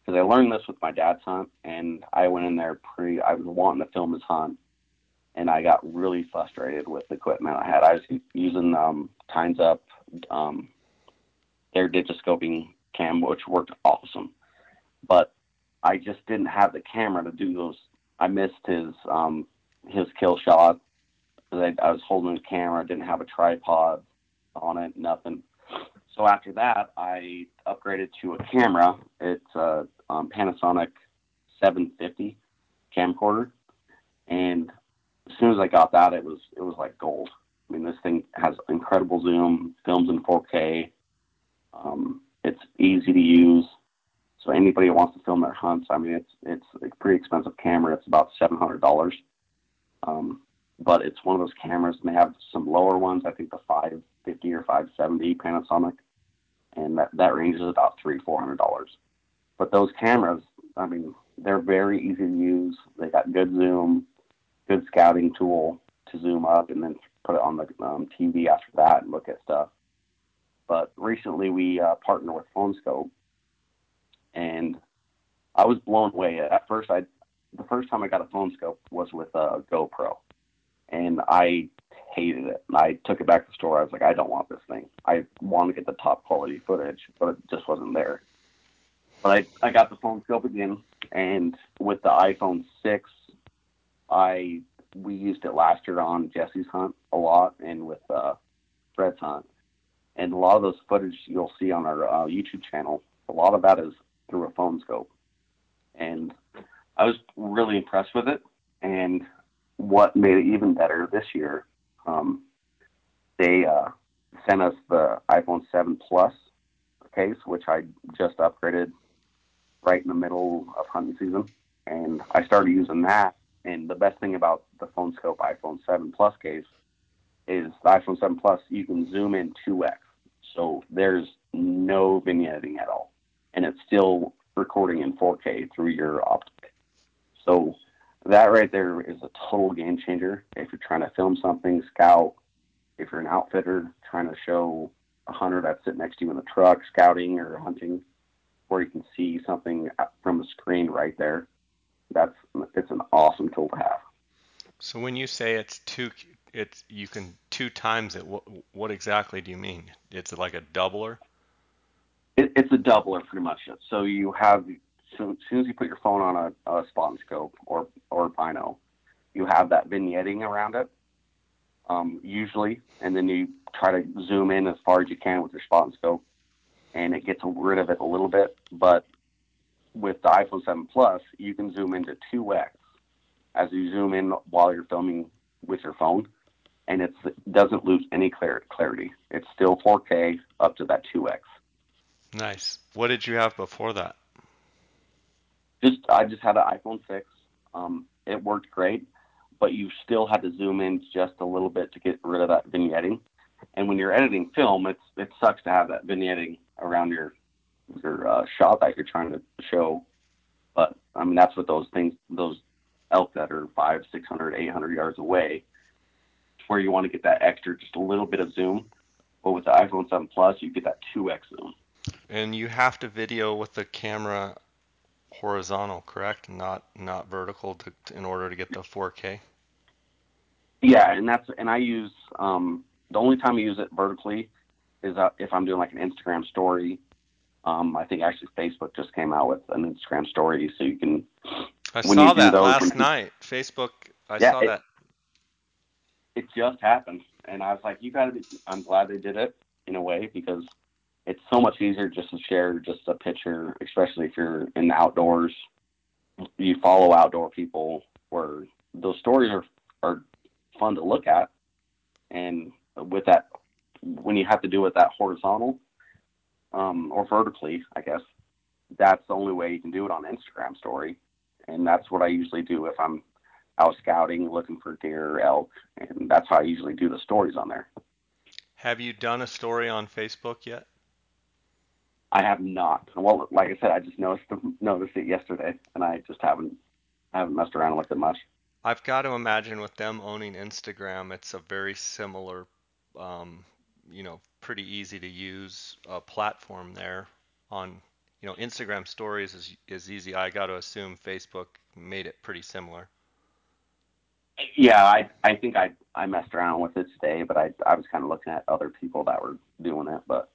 Because I learned this with my dad's hunt, and I went in there pretty. I was wanting to film his hunt, and I got really frustrated with the equipment I had. I was using um, Tines Up, um, their digiscoping cam, which worked awesome, but I just didn't have the camera to do those. I missed his um, his kill shot. I, I was holding the camera, didn't have a tripod on it, nothing. So after that, I upgraded to a camera. It's a um, Panasonic 750 camcorder, and as soon as I got that, it was it was like gold. I mean, this thing has incredible zoom, films in 4K. Um, it's easy to use. So anybody who wants to film their hunts, I mean, it's it's a pretty expensive camera. It's about seven hundred dollars. Um, but it's one of those cameras, and they have some lower ones. I think the 550 or 570 Panasonic, and that that ranges about three four hundred dollars. But those cameras, I mean, they're very easy to use. They got good zoom good scouting tool to zoom up and then put it on the um, TV after that and look at stuff. But recently we uh, partnered with Phone Skope, and I was blown away. At first, I the first time I got a Phone Skope was with a GoPro, and I hated it. And I took it back to the store. I was like, I don't want this thing. I want to get the top quality footage, but it just wasn't there. But I, I got the Phone Skope again, and with the iPhone 6 I we used it last year on Jesse's hunt a lot and with uh, Fred's hunt, and a lot of those footage you'll see on our uh, YouTube channel. A lot of that is through a Phone Skope. and I was really impressed with it. And what made it even better this year, um, they uh, sent us the iPhone 7 Plus case, which I just upgraded right in the middle of hunting season, and I started using that and the best thing about the Phone Skope iPhone 7 Plus case is the iPhone 7 Plus, you can zoom in 2x. So there's no vignetting at all. And it's still recording in 4K through your optic. So that right there is a total game changer. If you're trying to film something, scout, if you're an outfitter trying to show a hunter that's sitting next to you in the truck, scouting or hunting, where you can see something from the screen right there that's it's an awesome tool to have. So when you say it's two, it's you can two times it. What, what exactly do you mean? It's like a doubler. It, it's a doubler, pretty much. So you have so as soon as you put your phone on a, a spot and scope or or bino, you have that vignetting around it. Um, usually, and then you try to zoom in as far as you can with your spot and scope, and it gets rid of it a little bit. But with the iPhone 7 Plus, you can zoom into 2x as you zoom in while you're filming with your phone, and it doesn't lose any clarity. It's still 4K up to that 2x. Nice. What did you have before that? Just I just had an iPhone 6. Um, it worked great, but you still had to zoom in just a little bit to get rid of that vignetting. And when you're editing film, it's it sucks to have that vignetting around your your uh, shot that you're trying to show. But I mean, that's what those things, those elk that are five, six hundred, eight hundred yards away, where you want to get that extra, just a little bit of zoom. But with the iPhone 7 Plus, you get that 2x zoom. And you have to video with the camera horizontal, correct? Not not vertical to, to, in order to get the 4K. Yeah, and that's and I use um, the only time I use it vertically is uh, if I'm doing like an Instagram story um, I think actually Facebook just came out with an Instagram story, so you can I saw that those, last you- night. Facebook. I Yeah, saw it- that. it just happened, and I was like, you gotta be. I'm glad they did it in a way because it's so much easier just to share just a picture, especially if you're in the outdoors. You follow outdoor people where those stories are are fun to look at, and with that, when you have to do it that horizontal um, or vertically, I guess that's the only way you can do it on Instagram story, and that's what I usually do if I'm out scouting, looking for deer or elk, and that's how I usually do the stories on there. Have you done a story on Facebook yet? I have not. Well, like I said, I just noticed noticed it yesterday, and I just haven't haven't messed around with it much. I've got to imagine with them owning Instagram, it's a very similar, um, you know, pretty easy to use uh, platform there. On you know, Instagram stories is is easy. I got to assume Facebook made it pretty similar. Yeah, I I think I I messed around with it today, but I I was kind of looking at other people that were doing it, but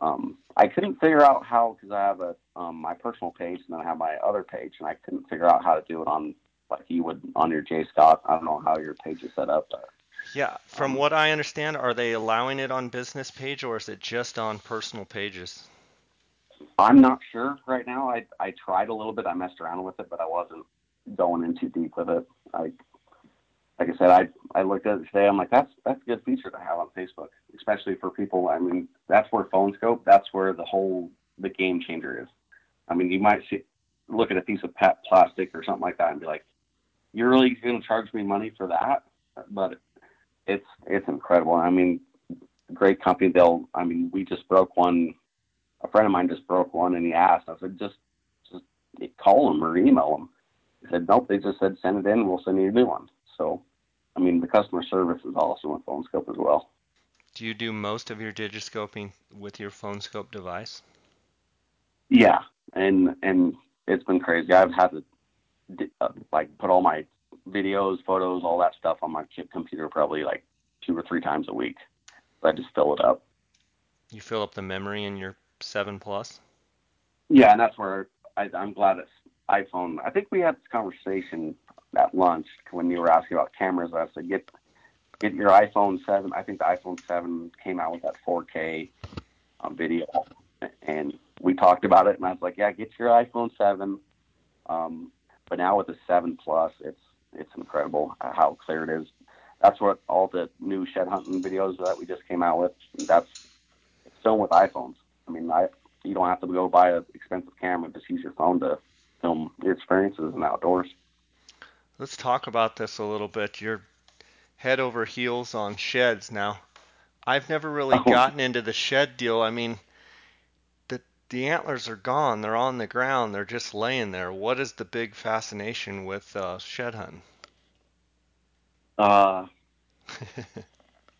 um, I couldn't figure out how because I have a um, my personal page and then I have my other page, and I couldn't figure out how to do it on like you would on your Jay Scott. I don't know how your page is set up. But, Yeah, from Um, what I understand, are they allowing it on business page or is it just on personal pages? I'm not sure right now. I I tried a little bit. I messed around with it, but I wasn't going in too deep with it. I like I said, I I looked at it today. I'm like, that's that's a good feature to have on Facebook, especially for people. I mean, that's where Phone Skope. That's where the whole the game changer is. I mean, you might see look at a piece of pet plastic or something like that and be like, you're really going to charge me money for that? But it's it's incredible. I mean, great company. They'll. I mean, we just broke one. A friend of mine just broke one, and he asked. I said, just just call them or email them. He said, nope. They just said send it in. We'll send you a new one. So, I mean, the customer service is awesome with Phone Skope as well. Do you do most of your digiscoping with your Phone Skope device? Yeah, and and it's been crazy. I've had to uh, like put all my videos, photos, all that stuff on my chip computer probably like two or three times a week. I just fill it up. You fill up the memory in your 7 Plus? Yeah, and that's where I, I'm glad it's iPhone. I think we had this conversation at lunch when you were asking about cameras. I said get get your iPhone seven. I think the iPhone seven came out with that 4K um, video, and we talked about it. And I was like, yeah, get your iPhone seven. Um, but now with the seven plus, it's it's incredible how clear it is. That's what all the new shed hunting videos that we just came out with. That's it's done with iPhones. I mean, I you don't have to go buy an expensive camera. Just use your phone to film your experiences in outdoors. Let's talk about this a little bit. You're head over heels on sheds now. I've never really Oh. gotten into the shed deal. I mean, the the antlers are gone. They're on the ground. They're just laying there. What is the big fascination with uh, shed hunting? Uh, *laughs*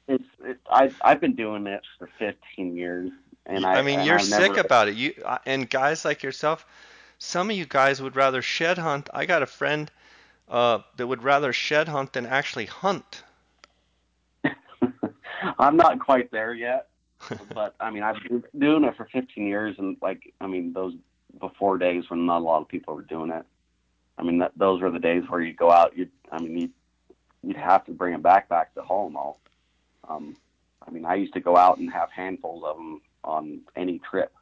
it's it, I I've been doing it for 15 years, and I I mean, you're I've sick never, about it. You and guys like yourself, some of you guys would rather shed hunt. I got a friend uh, that would rather shed hunt than actually hunt. *laughs* I'm not quite there yet, but I mean, I've been doing it for 15 years, and like, I mean, those before days when not a lot of people were doing it. I mean, that, those were the days where you go out. You, I mean, you you'd have to bring a backpack to haul them all. Um, I mean, I used to go out and have handfuls of them on any trip,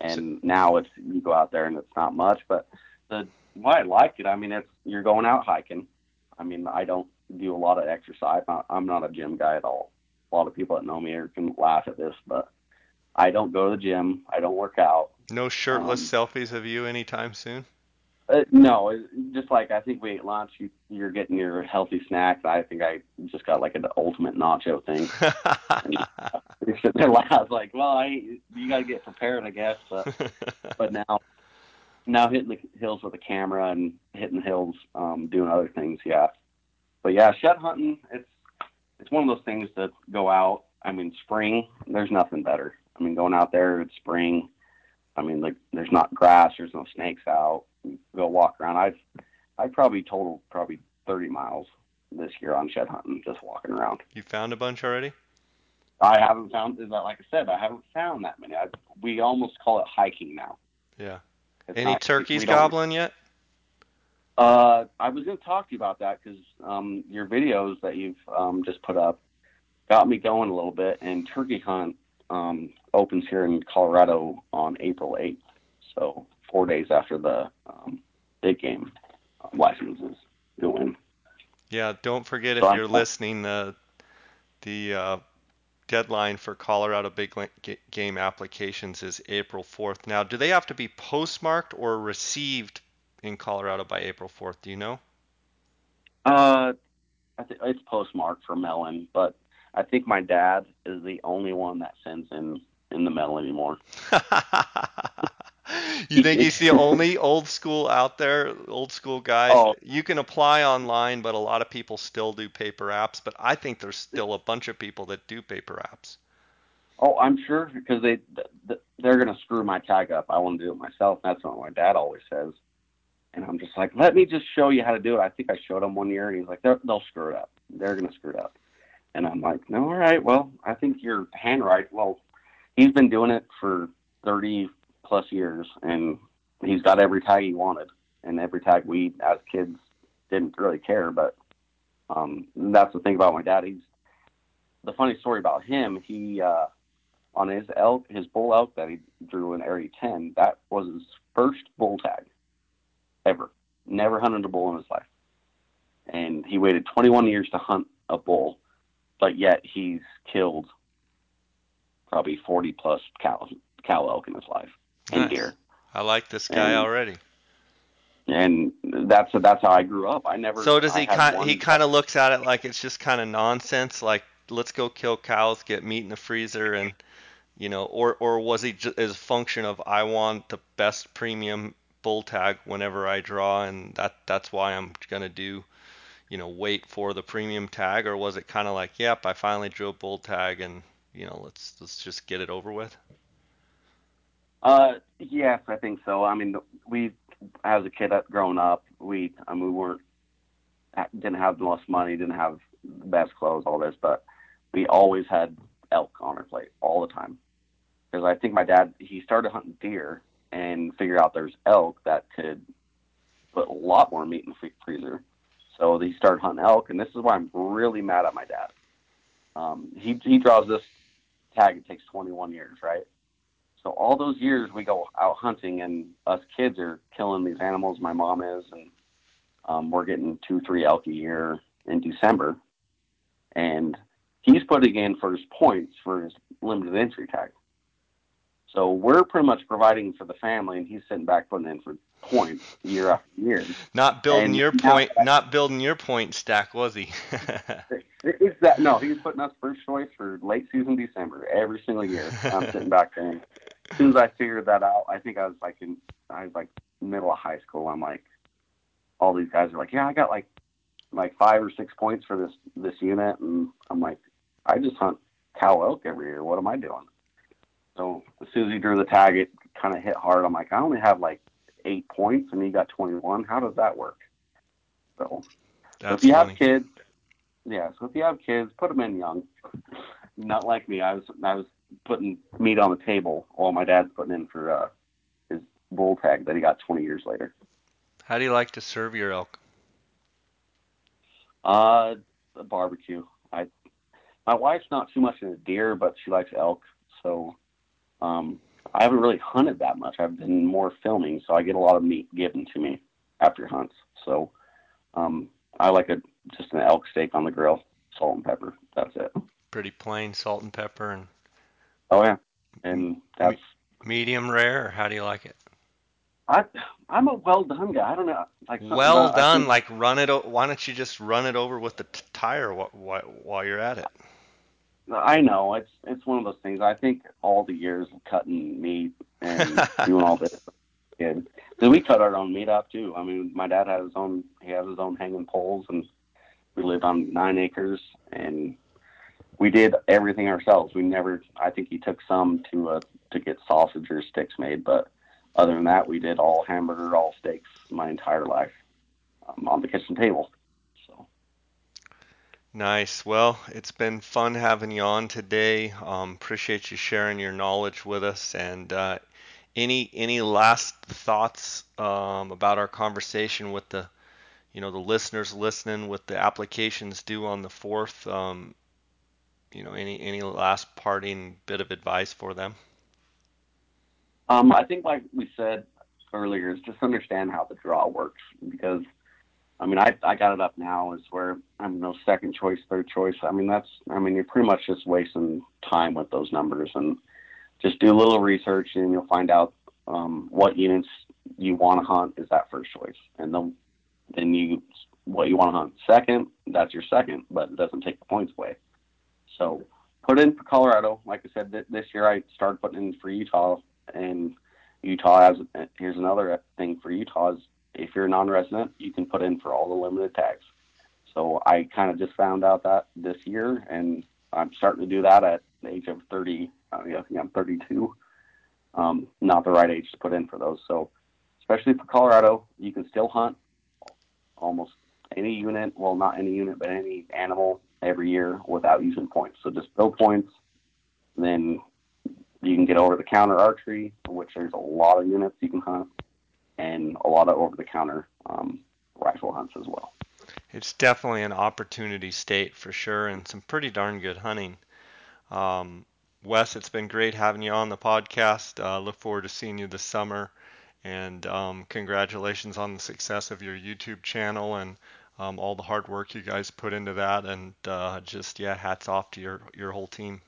and now it's you go out there and it's not much. But the why I like it, I mean, it's you're going out hiking. I mean, I don't do a lot of exercise. I'm not a gym guy at all. A lot of people that know me are, can laugh at this, but I don't go to the gym. I don't work out. No shirtless selfies of you anytime soon. Uh, no, just like I think we ate lunch, you, you're getting your healthy snacks. I think I just got like an ultimate nacho thing. *laughs* You're sitting there, *laughs* I was like, well, I you got to get prepared, I guess. But *laughs* but now now hitting the hills with a camera and hitting the hills, um, doing other things, yeah. But yeah, shed hunting, it's it's one of those things that go out. I mean, spring, there's nothing better. I mean, going out there, it's spring. I mean, like there's not grass, there's no snakes out. You go walk around. I've I probably totaled probably 30 miles this year on shed hunting, just walking around. you found a bunch already? I haven't found, Is that like I said, I haven't found that many. I, we almost call it hiking now. Yeah. It's Any not- turkeys gobbling yet? Uh, I was going to talk to you about that because um, your videos that you've um, just put up got me going a little bit. And turkey hunt um, opens here in Colorado on April 8th, so four days after the um, big game licenses go in. Yeah, don't forget if I'm- you're listening, uh, the uh, deadline for Colorado Big Game applications is April 4th. Now, do they have to be postmarked or received in Colorado by April 4th? Do you know? Uh, I think it's postmarked for Melon, but I think my dad is the only one that sends in in the mail anymore. *laughs* you think he's the only old school out there, old school guy? Oh. You can apply online, but a lot of people still do paper apps. But I think there's still a bunch of people that do paper apps. Oh, I'm sure because they they're gonna screw my tag up. I want to do it myself. That's what my dad always says. And I'm just like, let me just show you how to do it. I think I showed him one year, and he's like, They're, they'll screw it up. They're gonna screw it up. And I'm like, no, all right. Well, I think your handwriting. Well, he's been doing it for 30 plus years, and he's got every tag he wanted, and every tag we as kids didn't really care. But um, that's the thing about my dad. He's the funny story about him. He uh, on his elk, his bull elk that he drew in Area 10, that was his first bull tag ever. Never hunted a bull in his life. And he waited 21 years to hunt a bull, but yet he's killed probably 40 plus cow, cow elk in his life and Nice. deer. I like this guy And- already. And that's that's how I grew up. I never. So does he kind? He kind of looks at it like it's just kind of nonsense. Like let's go kill cows, get meat in the freezer, and you know, or or was he just as a function of I want the best premium bull tag whenever I draw, and that that's why I'm gonna do, you know, wait for the premium tag, or was it kind of like, yep, I finally drew a bull tag, and you know, let's let's just get it over with. Uh, yes, I think so. I mean, we, as a kid up growing up, we, I mean, we weren't, didn't have the most money, didn't have the best clothes, all this, but we always had elk on our plate all the time. Because I think my dad, he started hunting deer and figured out there's elk that could put a lot more meat in the freezer. So he started hunting elk, and this is why I'm really mad at my dad. Um, he he draws this tag. It takes 21 years, right? So all those years we go out hunting, and us kids are killing these animals. My mom is, and um, we're getting two, three elk a year in December, and he's putting in for his points for his limited entry tag. So we're pretty much providing for the family, and he's sitting back putting in for points year after year. Not building And your point, not building your point stack, was he? *laughs* Is that no? He's putting us first choice for late season December every single year. I'm sitting back there. As soon as I figured that out, I think I was like in I was like middle of high school. I'm like, all these guys are like, yeah, I got like like five or six points for this this unit, and I'm like, I just hunt cow elk every year. What am I doing? So as soon as he drew the tag, it kind of hit hard. I'm like, I only have like eight points, and he got 21. How does that work? So That's if you funny. have kids, yeah. So if you have kids, put them in young. Not like me. I was I was putting meat on the table while my dad's putting in for uh, his bull tag that he got 20 years later. How do you like to serve your elk? Uh, the barbecue. I my wife's not too much into deer, but she likes elk. So um, I haven't really hunted that much. I've been more filming, so I get a lot of meat given to me after hunts. So um, I like a just an elk steak on the grill, salt and pepper. That's it. Pretty plain, salt and pepper, and Oh yeah, and that's medium rare. How do you like it? I. I'm a well done guy. I don't know. Like Well about- done. think- Like run it. Why don't you just run it over with the t- tire wh- wh- while you're at it? I know it's it's one of those things. I think all the years of cutting meat and doing all this, *laughs* and because we cut our own meat up too. I mean, my dad had his own. He has his own hanging poles, and we lived on nine acres, and we did everything ourselves. We never. I think he took some to uh, to get sausage or sticks made, but other than that, we did all hamburger, all steaks my entire life um, on the kitchen table. So Nice. Well, it's been fun having you on today. Um, appreciate you sharing your knowledge with us. And uh, any any last thoughts um, about our conversation with the you know the listeners listening with the applications due on the fourth. Um, you know, any any last parting bit of advice for them? Um, I think, like we said earlier, is just understand how the draw works because I mean, I I got it up now is where I'm no second choice, third choice. I mean, that's I mean, you're pretty much just wasting time with those numbers and just do a little research and you'll find out um, what units you want to hunt is that first choice, and then then you what you want to hunt second. That's your second, but it doesn't take the points away. So put in for Colorado. Like I said, this year I started putting in for Utah, and Utah has here's another thing for Utah is if you're a non-resident, you can put in for all the limited tags. So I kind of just found out that this year, and I'm starting to do that at the age of 30. I think I'm 32. Um, not the right age to put in for those. So especially for Colorado, you can still hunt almost any unit. Well, not any unit, but any animal every year without using points. So just build points, then you can get over the counter archery, which there's a lot of units you can hunt and a lot of over-the-counter um, rifle hunts as well. It's definitely an opportunity state for sure, and some pretty darn good hunting. Um, Wes, it's been great having you on the podcast. Uh, look forward to seeing you this summer, and um, congratulations on the success of your YouTube channel and um, all the hard work you guys put into that. And uh, just yeah, hats off to your your whole team.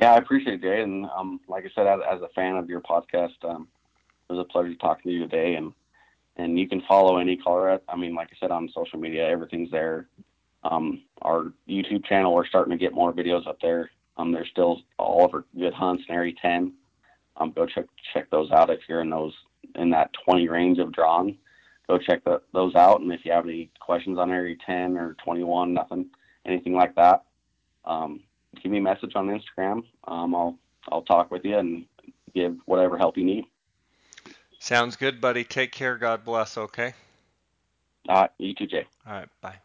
Yeah, I appreciate it, Jay. And um, like I said, as, as, a fan of your podcast, um, it was a pleasure talking to you today. And and you can follow any Colorado. I mean, like I said, on social media, everything's there. Um, our YouTube channel, we're starting to get more videos up there. Um, there's still all of our good hunts in Area 10. Um, go check check those out if you're in those in that 20 range of drawn. Go check the, those out, and if you have any questions on Area 10 or 21, nothing, anything like that, um, give me a message on Instagram. Um, I'll I'll talk with you and give whatever help you need. Sounds good, buddy. Take care. God bless. Okay. Uh, you too, Jay. All right. Bye.